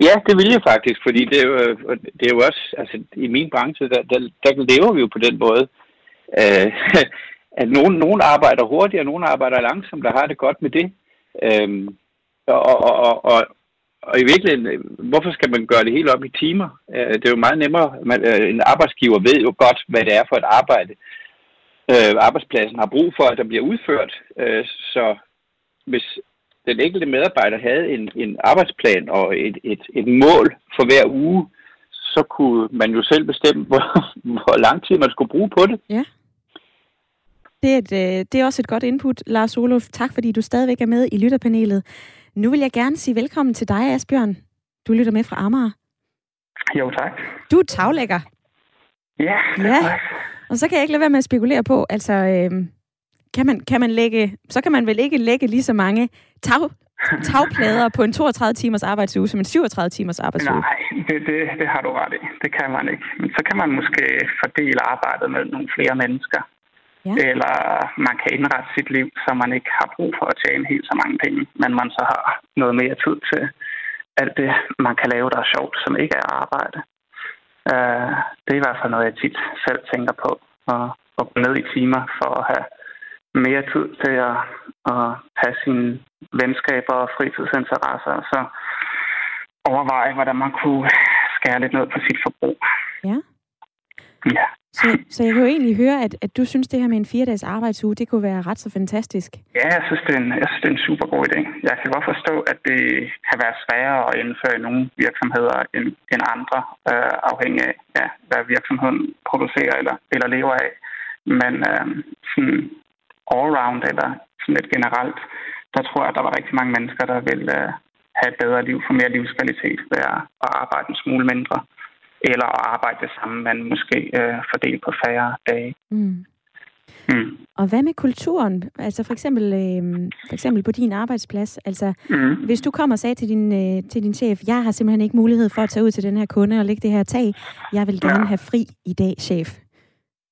Ja, det vil jeg faktisk, fordi det er jo, øh, det er jo også, altså i min branche, der, der, der lever vi jo på den måde, øh, at nogen, nogen arbejder hurtigt, og nogen arbejder langsomt, der har det godt med det. Øhm, og, og, og, og, og i virkeligheden, øh, hvorfor skal man gøre det helt op i timer? Øh, det er jo meget nemmere. Man, øh, en arbejdsgiver ved jo godt, hvad det er for et arbejde, arbejdspladsen har brug for, at der bliver udført. Så hvis den enkelte medarbejder havde en, en arbejdsplan og et, et, et mål for hver uge, så kunne man jo selv bestemme, hvor, hvor lang tid man skulle bruge på det. Ja. Det er, et, det er også et godt input, Lars Olof. Tak, fordi du stadigvæk er med i lytterpanelet. Nu vil jeg gerne sige velkommen til dig, Asbjørn. Du lytter med fra Amager. Jo, tak. Du er taglægger. Ja. Ja. Og så kan jeg ikke lade være med at spekulere på, altså, øh, kan, man, kan man lægge, så kan man vel ikke lægge lige så mange tag, tagplader på en 32 timers arbejdsuge som en 37 timers arbejdsuge. Nej, det, det, det har du ret i. Det kan man ikke. Men så kan man måske fordele arbejdet med nogle flere mennesker. Ja. Eller man kan indrette sit liv, så man ikke har brug for at tjene helt så mange penge, men man så har noget mere tid til alt det, man kan lave, der er sjovt, som ikke er arbejde. Uh, det er i hvert fald noget, jeg tit selv tænker på. At, at gå ned i timer for at have mere tid til at, at have sine venskaber og fritidsinteresser, og så overveje, hvordan man kunne skære lidt ned på sit forbrug. Ja. Ja. Så, så jeg kan jo egentlig høre, at, at du synes, det her med en fire-dages arbejdsuge, det kunne være ret så fantastisk. Ja, jeg synes, det er en, jeg synes, det er en super god idé. Jeg kan godt forstå, at det kan være sværere at indføre i nogle virksomheder end, end andre, øh, afhængig af, ja, hvad virksomheden producerer eller, eller lever af. Men øh, sådan allround eller sådan lidt generelt, der tror jeg, at der var rigtig mange mennesker, der vil øh, have et bedre liv, få mere livskvalitet ved at, at arbejde en smule mindre eller at arbejde det samme, men måske øh, fordele på færre dage. Mm. Mm. Og hvad med kulturen? Altså for eksempel, øh, for eksempel på din arbejdsplads. Altså, Mm. hvis du kommer og sagde til din, øh, til din chef, jeg har simpelthen ikke mulighed for at tage ud til den her kunde og lægge det her tag. Jeg vil gerne have fri i dag, chef.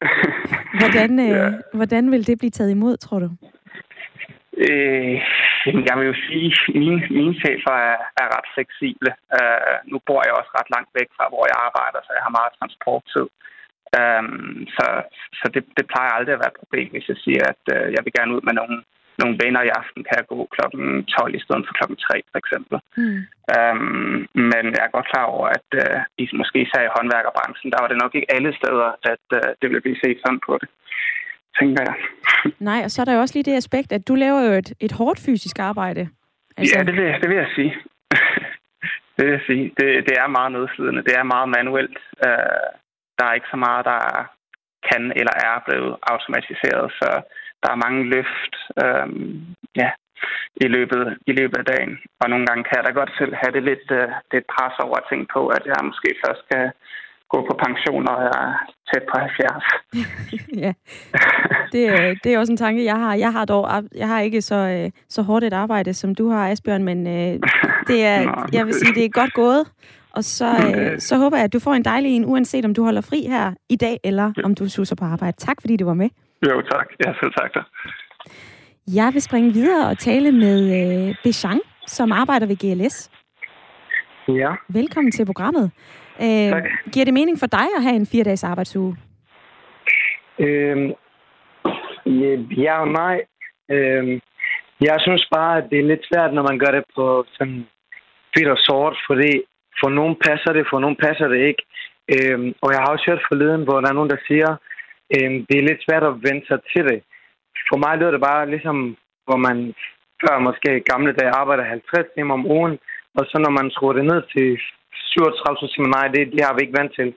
Hvordan, øh, hvordan vil det blive taget imod, tror du? Øh, jamen, jeg vil jo sige, at mine, mine chefer er, er ret fleksible. Uh, nu bor jeg også ret langt væk fra, hvor jeg arbejder, så jeg har meget transporttid. Um, så så det, det plejer aldrig at være et problem, hvis jeg siger, at uh, jeg vil gerne ud med nogle, nogle venner i aften, kan jeg gå klokken 12 i stedet for klokken 3, for eksempel. Mm. Um, men jeg er godt klar over, at uh, i, måske især i håndværkerbranchen, der var det nok ikke alle steder, at uh, det ville blive set sådan på det tænker jeg. Nej, og så er der jo også lige det aspekt, at du laver jo et, et hårdt fysisk arbejde. Altså... Ja, det vil, det vil jeg sige. det vil jeg sige. Det, det er meget nedslidende. Det er meget manuelt. Uh, der er ikke så meget, der kan eller er blevet automatiseret, så der er mange løft uh, ja, i, løbet, i løbet af dagen. Og nogle gange kan jeg da godt selv have det lidt, uh, lidt pres over at tænke på, at jeg måske først skal gå på pension, når jeg er tæt på 70. ja, det, er- det er også en tanke, jeg har. Jeg har dog jeg har ikke så, øh, så hårdt et arbejde, som du har, Asbjørn, men øh, det er, jeg vil sige, det er godt gået. Og så, øh, så håber jeg, at du får en dejlig en, uanset om du holder fri her i dag, eller om du suser på arbejde. Tak, fordi du var med. Jo, tak. Ja, selv tak da. Jeg vil springe videre og tale med øh, Bechang, som arbejder ved GLS. Ja. Velkommen til programmet. Øh, giver det mening for dig at have en fire-dages arbejdsuge? Øhm, ja, og nej. Øhm, jeg synes bare, at det er lidt svært, når man gør det på sådan fedt og sort, fordi for nogen passer det, for nogen passer det ikke. Øhm, og jeg har også hørt forleden, hvor der er nogen, der siger, øhm, det er lidt svært at vende sig til det. For mig lyder det bare ligesom, hvor man før måske gamle dage arbejder 50 timer om ugen, og så når man skruer det ned til 37, så siger man, nej, det, det har vi ikke vant til.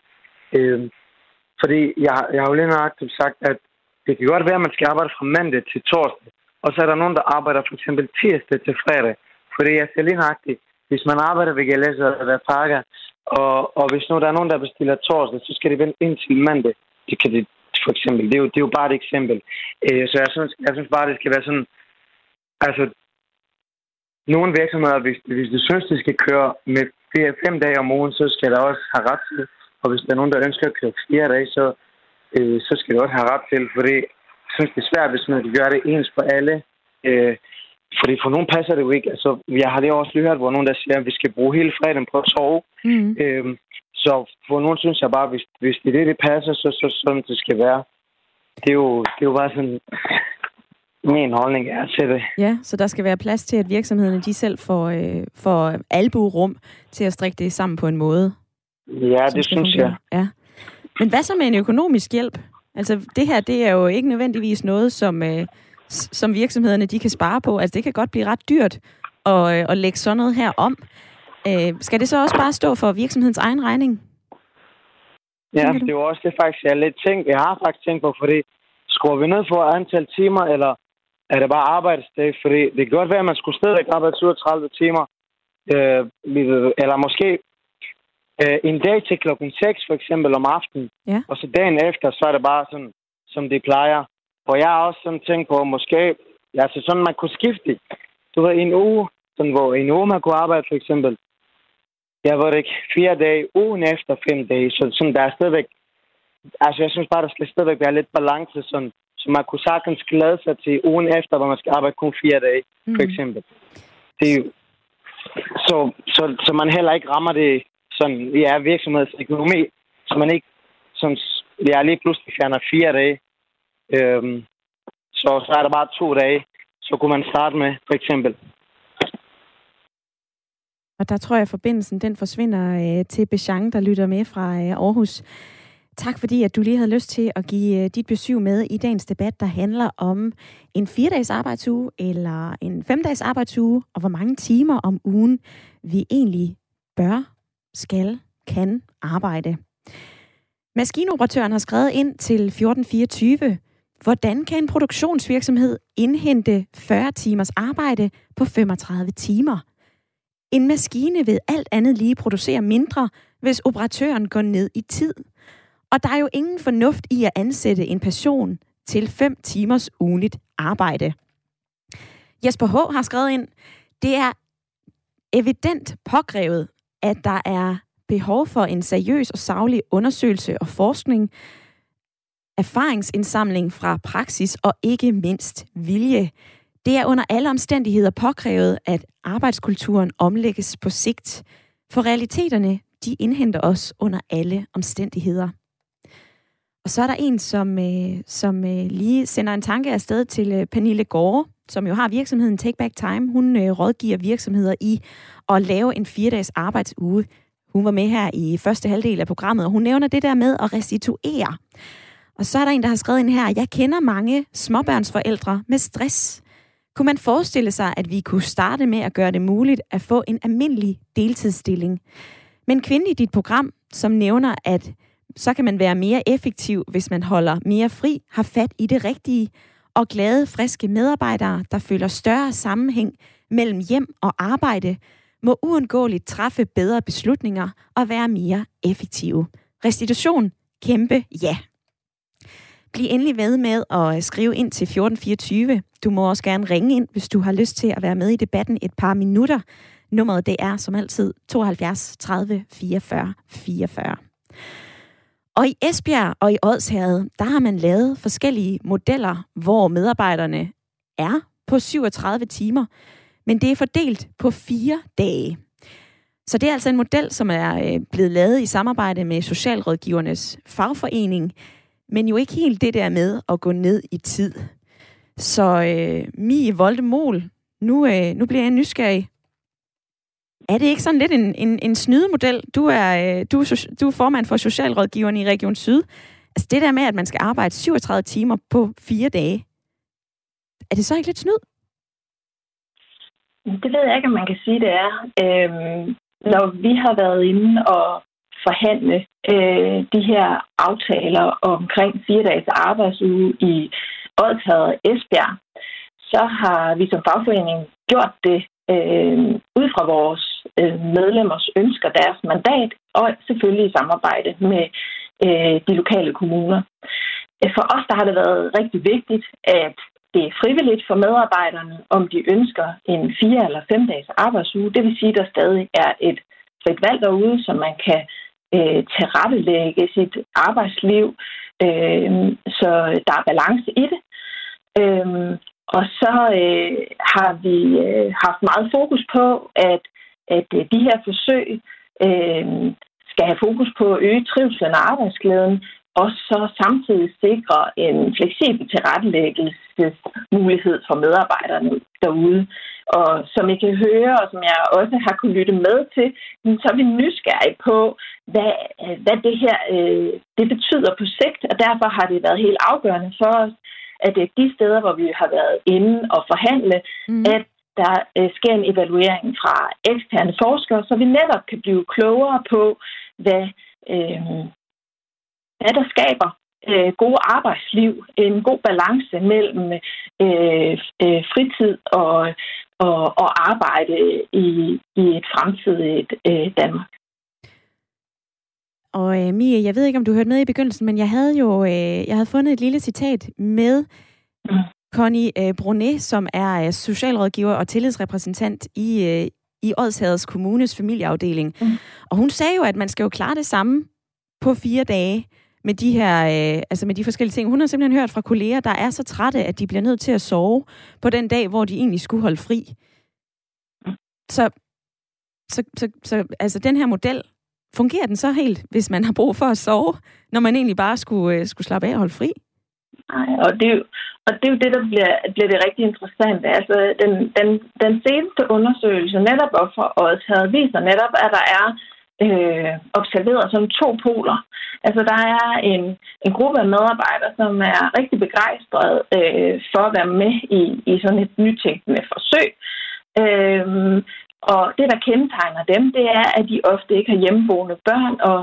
Øh, fordi jeg, jeg har jo lige nøjagtigt sagt, at det kan godt være, at man skal arbejde fra mandag til torsdag. Og så er der nogen, der arbejder for eksempel tirsdag til fredag. Fordi jeg ser lige nøjagtigt, hvis man arbejder ved GLS eller der pakker, og, og hvis nu der er nogen, der bestiller torsdag, så skal de vente ind til mandag. Det kan, det, for eksempel. Det er jo, det er jo bare et eksempel. Øh, så jeg synes, jeg synes bare, det skal være sådan... Altså, nogle virksomheder, hvis, hvis du synes, de skal køre med fire, fem dage om ugen, så skal der også have ret til. Og hvis der er nogen, der ønsker at køre fire dage, så, øh, så skal du også have ret til. For det, synes, det er svært, hvis man gør det ens for alle. Øh, fordi for nogen passer det jo ikke. Altså, jeg har det også hørt, hvor nogen der siger, at vi skal bruge hele fredagen på at sove. Mm. Øhm, så for nogen synes jeg bare, hvis, hvis det er det, det passer, så, så sådan det skal være. Det er jo, det er jo bare sådan, min holdning er til det. Ja, så der skal være plads til, at virksomhederne de selv får, øh, får albuerum til at strikke det sammen på en måde. Ja, det synes jeg. Ja. Men hvad så med en økonomisk hjælp? Altså, det her, det er jo ikke nødvendigvis noget, som, øh, som virksomhederne de kan spare på. Altså, det kan godt blive ret dyrt at, øh, at lægge sådan noget her om. Øh, skal det så også bare stå for virksomhedens egen regning? Ja, det er jo også det faktisk, jeg, lidt tænkt, jeg har faktisk tænkt på, fordi skruer vi ned for antal timer, eller er det bare arbejdsdag? Fordi det kan godt være, at man skulle stadigvæk arbejde 37 timer, øh, eller måske øh, en dag til klokken 6 for eksempel om aftenen, ja. og så dagen efter, så er det bare sådan, som det plejer. Og jeg har også sådan tænkt på, måske, altså sådan, man kunne skifte, du ved, en uge, sådan, hvor en uge man kunne arbejde for eksempel, jeg ved ikke, fire dage, ugen efter fem dage, så sådan, der er stadigvæk, altså jeg synes bare, der skal stadigvæk være lidt balance, sådan, så man kunne sagtens glæde sig til ugen efter, hvor man skal arbejde kun fire dage, mm. for eksempel. Det så, så, så man heller ikke rammer det sådan, ja, virksomhedsøkonomi, så man ikke sådan, ja, lige pludselig fjerner fire dage. Øhm, så, så er der bare to dage, så kunne man starte med, for eksempel. Og der tror jeg, at forbindelsen den forsvinder øh, til Bechang, der lytter med fra øh, Aarhus. Tak fordi, at du lige havde lyst til at give øh, dit besøg med i dagens debat, der handler om en fire-dages arbejdsuge eller en fem-dages arbejdsuge, og hvor mange timer om ugen vi egentlig bør, skal, kan arbejde. Maskinoperatøren har skrevet ind til 1424, hvordan kan en produktionsvirksomhed indhente 40 timers arbejde på 35 timer? En maskine vil alt andet lige producere mindre, hvis operatøren går ned i tid. Og der er jo ingen fornuft i at ansætte en person til 5 timers ugenligt arbejde. Jesper H. har skrevet ind, det er evident pågrevet, at der er behov for en seriøs og saglig undersøgelse og forskning, erfaringsindsamling fra praksis og ikke mindst vilje. Det er under alle omstændigheder påkrævet, at arbejdskulturen omlægges på sigt, for realiteterne de indhenter os under alle omstændigheder. Og så er der en, som, øh, som øh, lige sender en tanke afsted til øh, Pernille Gårde, som jo har virksomheden Take Back Time. Hun øh, rådgiver virksomheder i at lave en fire-dages arbejdsuge. Hun var med her i første halvdel af programmet, og hun nævner det der med at restituere. Og så er der en, der har skrevet ind her, jeg kender mange småbørnsforældre med stress. Kunne man forestille sig, at vi kunne starte med at gøre det muligt at få en almindelig deltidsstilling? Men kvinde i dit program, som nævner, at så kan man være mere effektiv, hvis man holder mere fri, har fat i det rigtige, og glade, friske medarbejdere, der føler større sammenhæng mellem hjem og arbejde, må uundgåeligt træffe bedre beslutninger og være mere effektive. Restitution, kæmpe ja. Bliv endelig ved med at øh, skrive ind til 1424. Du må også gerne ringe ind, hvis du har lyst til at være med i debatten et par minutter. Nummeret det er som altid 72 30 44 44. Og i Esbjerg og i Odsherred, der har man lavet forskellige modeller, hvor medarbejderne er på 37 timer, men det er fordelt på fire dage. Så det er altså en model, som er øh, blevet lavet i samarbejde med Socialrådgivernes fagforening, men jo ikke helt det der med at gå ned i tid. Så øh, Mie Voldemol, nu, øh, nu bliver jeg nysgerrig. Er det ikke sådan lidt en, en, en snydemodel? Du er, øh, du, du er formand for Socialrådgiverne i Region Syd. Altså det der med, at man skal arbejde 37 timer på fire dage. Er det så ikke lidt snyd? Det ved jeg ikke, om man kan sige, det er. Øhm, når vi har været inde og forhandle øh, de her aftaler omkring fire dages arbejdsuge i Odsherred og Esbjerg, så har vi som fagforening gjort det øh, ud fra vores Øh, medlemmers ønsker, deres mandat, og selvfølgelig i samarbejde med øh, de lokale kommuner. Øh, for os der har det været rigtig vigtigt, at det er frivilligt for medarbejderne, om de ønsker en fire eller fem dages arbejdsuge. Det vil sige, at der stadig er et frit valg derude, så man kan øh, tilrettelægge sit arbejdsliv, øh, så der er balance i det. Øh, og så øh, har vi øh, haft meget fokus på, at, at øh, de her forsøg øh, skal have fokus på at øge trivselen og arbejdsglæden, og så samtidig sikre en fleksibel tilrettelæggelsesmulighed for medarbejderne derude. Og som I kan høre, og som jeg også har kunnet lytte med til, så er vi nysgerrige på, hvad, hvad det her øh, det betyder på sigt, og derfor har det været helt afgørende for os, at er de steder, hvor vi har været inde og forhandle, mm. at der øh, sker en evaluering fra eksterne forskere, så vi netop kan blive klogere på, hvad, øh, hvad der skaber øh, gode arbejdsliv, en god balance mellem øh, øh, fritid og, og, og arbejde i, i et fremtidigt øh, Danmark. Og øh, Mie, jeg ved ikke, om du hørte med i begyndelsen, men jeg havde jo øh, jeg havde fundet et lille citat med mm. Connie øh, Brunet, som er øh, socialrådgiver og tillidsrepræsentant i, øh, i Odshadets Kommunes familieafdeling. Mm. Og hun sagde jo, at man skal jo klare det samme på fire dage med de her, øh, altså med de forskellige ting. Hun har simpelthen hørt fra kolleger, der er så trætte, at de bliver nødt til at sove på den dag, hvor de egentlig skulle holde fri. Så, så, så, så altså den her model, fungerer den så helt, hvis man har brug for at sove, når man egentlig bare skulle, øh, skulle slappe af og holde fri? Nej, og det, er jo, og det er jo det, der bliver, bliver det rigtig interessant. Altså, den, den, den seneste undersøgelse netop op for Odshavet viser netop, at der er øh, observeret som to poler. Altså, der er en, en gruppe af medarbejdere, som er rigtig begejstrede øh, for at være med i, i sådan et nytænkende forsøg. Øh, og det, der kendetegner dem, det er, at de ofte ikke har hjemmeboende børn, og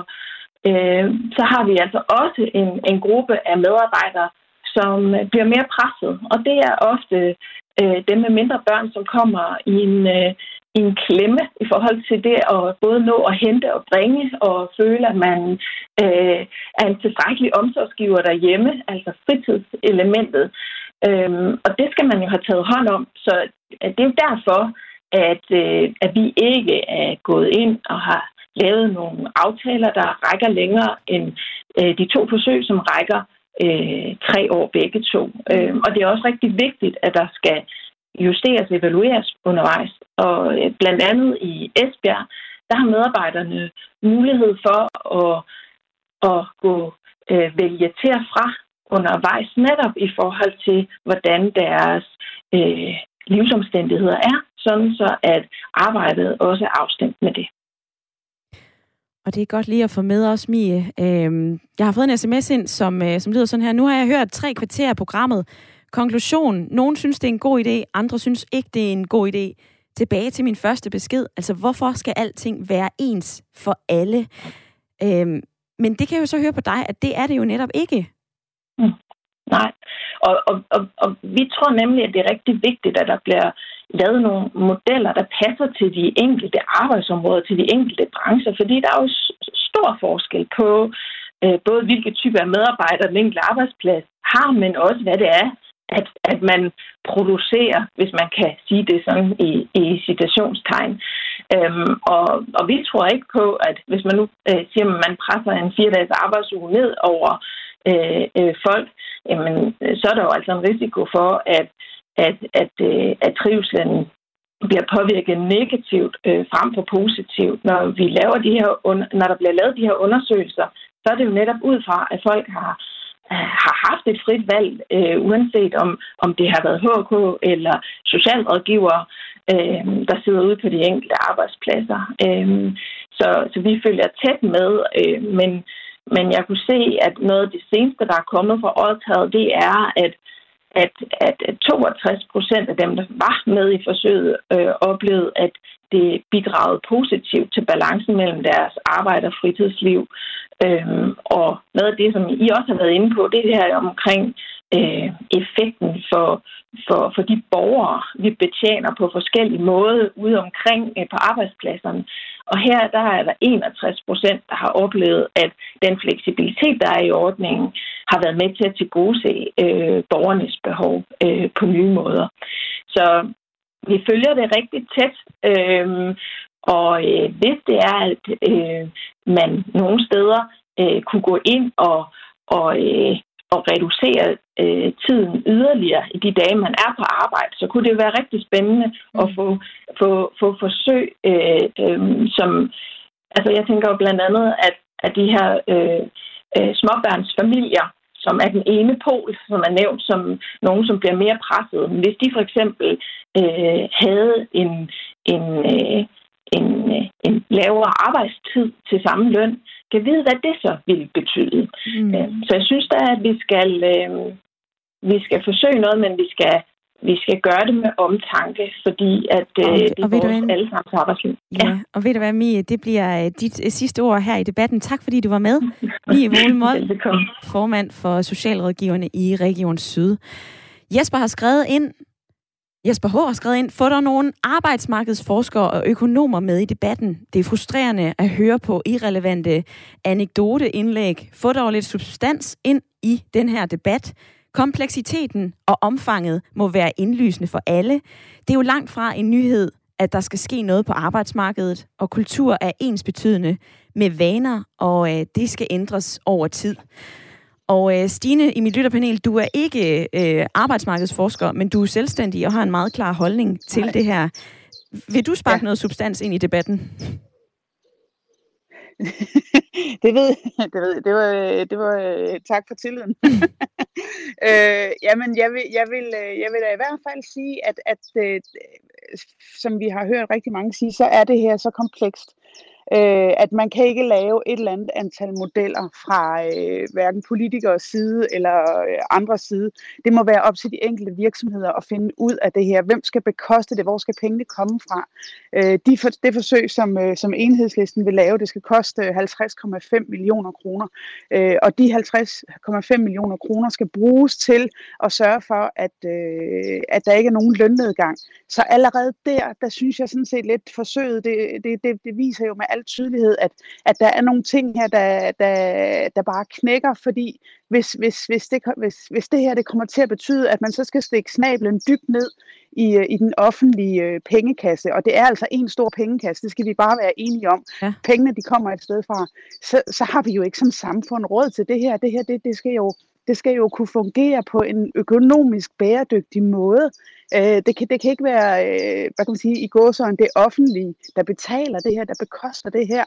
øh, så har vi altså også en, en gruppe af medarbejdere, som øh, bliver mere presset. Og det er ofte øh, dem med mindre børn, som kommer i en, øh, i en klemme i forhold til det at både nå at hente og bringe, og føle, at man øh, er en tilstrækkelig omsorgsgiver derhjemme, altså fritidselementet. Øhm, og det skal man jo have taget hånd om. Så øh, det er jo derfor, at, øh, at vi ikke er gået ind og har lavet nogle aftaler, der rækker længere end øh, de to forsøg, som rækker øh, tre år begge to. Øh, og det er også rigtig vigtigt, at der skal justeres og evalueres undervejs. Og øh, blandt andet i Esbjerg, der har medarbejderne mulighed for at, at gå øh, vælge til og fra undervejs, netop i forhold til, hvordan deres øh, livsomstændigheder er, sådan så at arbejdet også er afstemt med det. Og det er godt lige at få med os, Mie. Øhm, jeg har fået en sms ind, som, øh, som lyder sådan her. Nu har jeg hørt tre kvarter af programmet. Konklusion. Nogen synes, det er en god idé. Andre synes ikke, det er en god idé. Tilbage til min første besked. Altså, hvorfor skal alting være ens for alle? Øhm, men det kan jeg jo så høre på dig, at det er det jo netop ikke. Mm. Nej, og, og, og, og vi tror nemlig, at det er rigtig vigtigt, at der bliver lavet nogle modeller, der passer til de enkelte arbejdsområder, til de enkelte brancher, fordi der er jo stor forskel på øh, både hvilke typer af medarbejdere den enkelte arbejdsplads har, men også hvad det er, at, at man producerer, hvis man kan sige det sådan i, i citationstegn. Øhm, og, og vi tror ikke på, at hvis man nu øh, siger, at man presser en fire-dages arbejdsuge ned over øh, øh, folk, jamen, så er der jo altså en risiko for, at, at, at, øh, at trivselen bliver påvirket negativt øh, frem for positivt. Når vi laver de her, når der bliver lavet de her undersøgelser, så er det jo netop ud fra, at folk har har haft et frit valg, øh, uanset om, om det har været HK eller socialrådgivere, øh, der sidder ude på de enkelte arbejdspladser. Øh, så, så vi følger tæt med, øh, men, men jeg kunne se, at noget af det seneste, der er kommet fra Odtaget, det er, at at, at 62 procent af dem, der var med i forsøget, øh, oplevede, at det bidragede positivt til balancen mellem deres arbejde og fritidsliv. Øhm, og noget af det, som I også har været inde på, det er det her omkring øh, effekten for, for, for de borgere, vi betjener på forskellige måder ude omkring øh, på arbejdspladserne. Og her der er der 61 procent, der har oplevet, at den fleksibilitet, der er i ordningen, har været med til at tilgodese øh, borgernes behov øh, på nye måder. Så vi følger det rigtig tæt, øh, og øh, hvis det er, at øh, man nogle steder øh, kunne gå ind og, og, øh, og reducere øh, tiden yderligere i de dage, man er på arbejde, så kunne det være rigtig spændende mm. at få, få, få forsøg, øh, øh, som... Altså, jeg tænker jo blandt andet, at, at de her øh, øh, småbørnsfamilier, som er den ene pol, som er nævnt som nogen, som bliver mere presset. Men hvis de for eksempel øh, havde en, en, øh, en, øh, en lavere arbejdstid til samme løn, kan vide, hvad det så vil betyde. Mm. Øh, så jeg synes da, at vi skal, øh, vi skal forsøge noget, men vi skal vi skal gøre det med omtanke, fordi at øh, og, det er og vores allesammens arbejdsliv. Ja. ja, og ved du hvad, Mie, det bliver øh, dit sidste ord her i debatten. Tak fordi du var med. Mie Wohlmold, formand for Socialrådgiverne i Region Syd. Jesper har skrevet ind, Jesper H. har skrevet ind, få der nogle arbejdsmarkedsforskere og økonomer med i debatten. Det er frustrerende at høre på irrelevante anekdoteindlæg. Få dog lidt substans ind i den her debat. Kompleksiteten og omfanget må være indlysende for alle. Det er jo langt fra en nyhed, at der skal ske noget på arbejdsmarkedet, og kultur er ensbetydende med vaner, og øh, det skal ændres over tid. Og øh, Stine, i mit lytterpanel, du er ikke øh, arbejdsmarkedsforsker, men du er selvstændig og har en meget klar holdning til Nej. det her. Vil du sparke ja. noget substans ind i debatten? det ved det ved det var det var tak for tilliden. øh, jamen jeg vil jeg vil jeg vil da i hvert fald sige at at øh, som vi har hørt rigtig mange sige så er det her så komplekst øh, at man kan ikke lave et eller andet antal modeller fra øh, hverken politikers side eller øh, andres side. Det må være op til de enkelte virksomheder at finde ud af det her. Hvem skal bekoste det? Hvor skal pengene komme fra? Øh, de for, det forsøg, som, øh, som enhedslisten vil lave, det skal koste øh, 50,5 millioner kroner. Øh, og de 50,5 millioner kroner skal bruges til at sørge for, at, øh, at der ikke er nogen lønnedgang. Så allerede der, der synes jeg sådan set lidt forsøget, det, det, det, det viser jo med al tydelighed, at, at der er nogle ting her, der, der, der bare knækker, fordi hvis, hvis, hvis, det, hvis, hvis det her det kommer til at betyde, at man så skal stikke snablen dybt ned i, i den offentlige øh, pengekasse, og det er altså en stor pengekasse, det skal vi bare være enige om. Ja. Pengene de kommer et sted fra, så, så har vi jo ikke som samfund råd til det her. Det her, det, det skal jo det skal jo kunne fungere på en økonomisk bæredygtig måde. Øh, det, kan, det kan ikke være, øh, hvad kan man sige, i gåsøjne det offentlige, der betaler det her, der bekoster det her.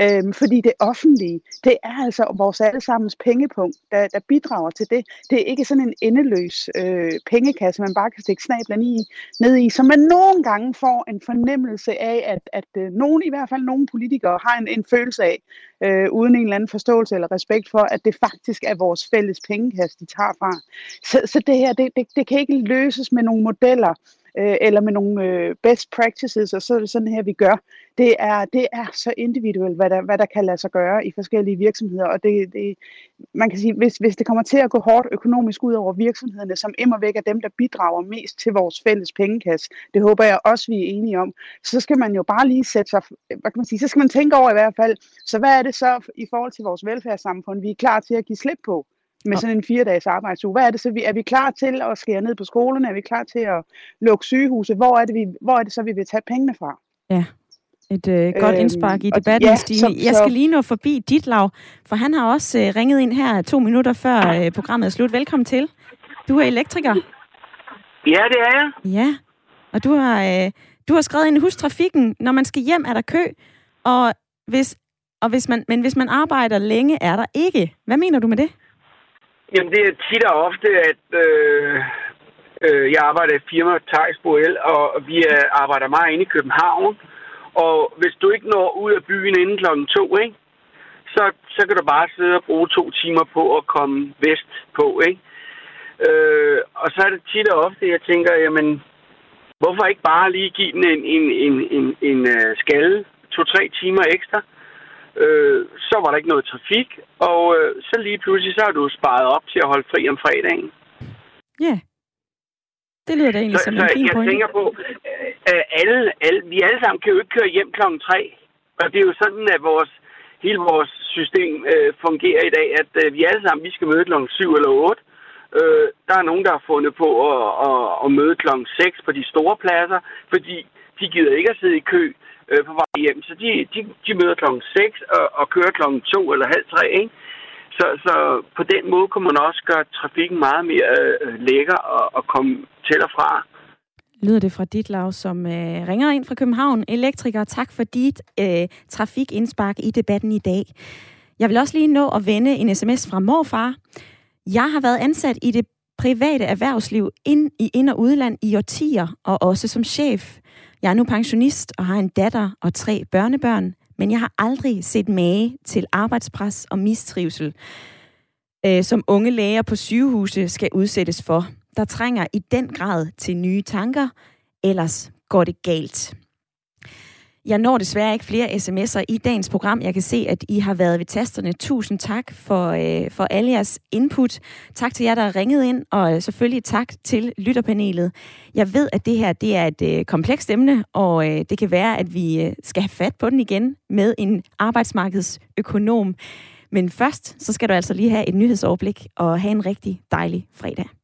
Øh, fordi det offentlige, det er altså vores allesammens pengepunkt, der, der bidrager til det. Det er ikke sådan en endeløs øh, pengekasse, man bare kan stikke snablen i, ned i, så man nogle gange får en fornemmelse af, at, at øh, nogen, i hvert fald nogle politikere, har en, en følelse af, øh, uden en eller anden forståelse eller respekt for, at det faktisk er vores fælles pengekasse, de tager fra. Så, så det her, det, det, det kan ikke løses med nogle modeller, øh, eller med nogle øh, best practices, og så er det sådan her, vi gør. Det er, det er så individuelt, hvad der, hvad der kan lade sig gøre i forskellige virksomheder, og det, det, man kan sige, hvis, hvis det kommer til at gå hårdt økonomisk ud over virksomhederne, som immer væk er dem, der bidrager mest til vores fælles pengekasse, det håber jeg også, vi er enige om, så skal man jo bare lige sætte sig, hvad kan man sige, så skal man tænke over i hvert fald, så hvad er det så i forhold til vores velfærdssamfund, vi er klar til at give slip på? Med sådan en fire dages arbejdsuge. Hvad er det så? Vi, er vi klar til at skære ned på skolerne? Er vi klar til at lukke sygehuse? Hvor er det, vi, hvor er det så, vi vil tage pengene fra? Ja, et øh, godt øhm, indspark i debatten, ja, Stine. Så, jeg skal lige nå forbi dit lav, for han har også øh, ringet ind her to minutter før øh, programmet er slut. Velkommen til. Du er elektriker. Ja, det er jeg. Ja, og du har, øh, du har skrevet ind i hustrafikken, når man skal hjem, er der kø, og hvis, og hvis man, men hvis man arbejder længe, er der ikke. Hvad mener du med det? Jamen, det er tit og ofte, at øh, øh, jeg arbejder i firma Thijs Boel, og vi er, arbejder meget inde i København. Og hvis du ikke når ud af byen inden klokken to, ikke, så, så kan du bare sidde og bruge to timer på at komme vest på. Ikke? Øh, og så er det tit og ofte, jeg tænker, jamen, hvorfor ikke bare lige give den en, en, en, en, en, en uh, skalle, to-tre timer ekstra, øh, så var der ikke noget trafik, og øh, så lige pludselig så har du sparet op til at holde fri om fredagen. Ja. Yeah. Det lyder da egentlig så, som så en fin jeg point. tænker på, at alle, alle, vi alle sammen kan jo ikke køre hjem klokken 3. Og det er jo sådan, at vores hele vores system øh, fungerer i dag, at øh, vi alle sammen vi skal møde kl. 7 eller 8. Øh, der er nogen, der har fundet på at, at, at møde kl. 6 på de store pladser, fordi de gider ikke at sidde i kø øh, på vej hjem. Så de, de, de møder kl. 6 og, og kører kl. 2 eller halv 3, ikke? Så, så på den måde kunne man også gøre trafikken meget mere øh, lækker og, og komme til og fra. lyder det fra dit lav, som øh, ringer ind fra København. Elektriker, tak for dit øh, trafikindspark i debatten i dag. Jeg vil også lige nå at vende en sms fra morfar. Jeg har været ansat i det private erhvervsliv ind i ind- og udland i årtier, og også som chef. Jeg er nu pensionist og har en datter og tre børnebørn, men jeg har aldrig set mage til arbejdspres og mistrivsel, øh, som unge læger på sygehuse skal udsættes for. Der trænger i den grad til nye tanker, ellers går det galt. Jeg når desværre ikke flere sms'er i dagens program. Jeg kan se, at I har været ved tasterne. Tusind tak for, øh, for alle jeres input. Tak til jer, der har ringet ind, og selvfølgelig tak til lytterpanelet. Jeg ved, at det her det er et øh, komplekst emne, og øh, det kan være, at vi øh, skal have fat på den igen med en arbejdsmarkedsøkonom. Men først, så skal du altså lige have et nyhedsoverblik og have en rigtig dejlig fredag.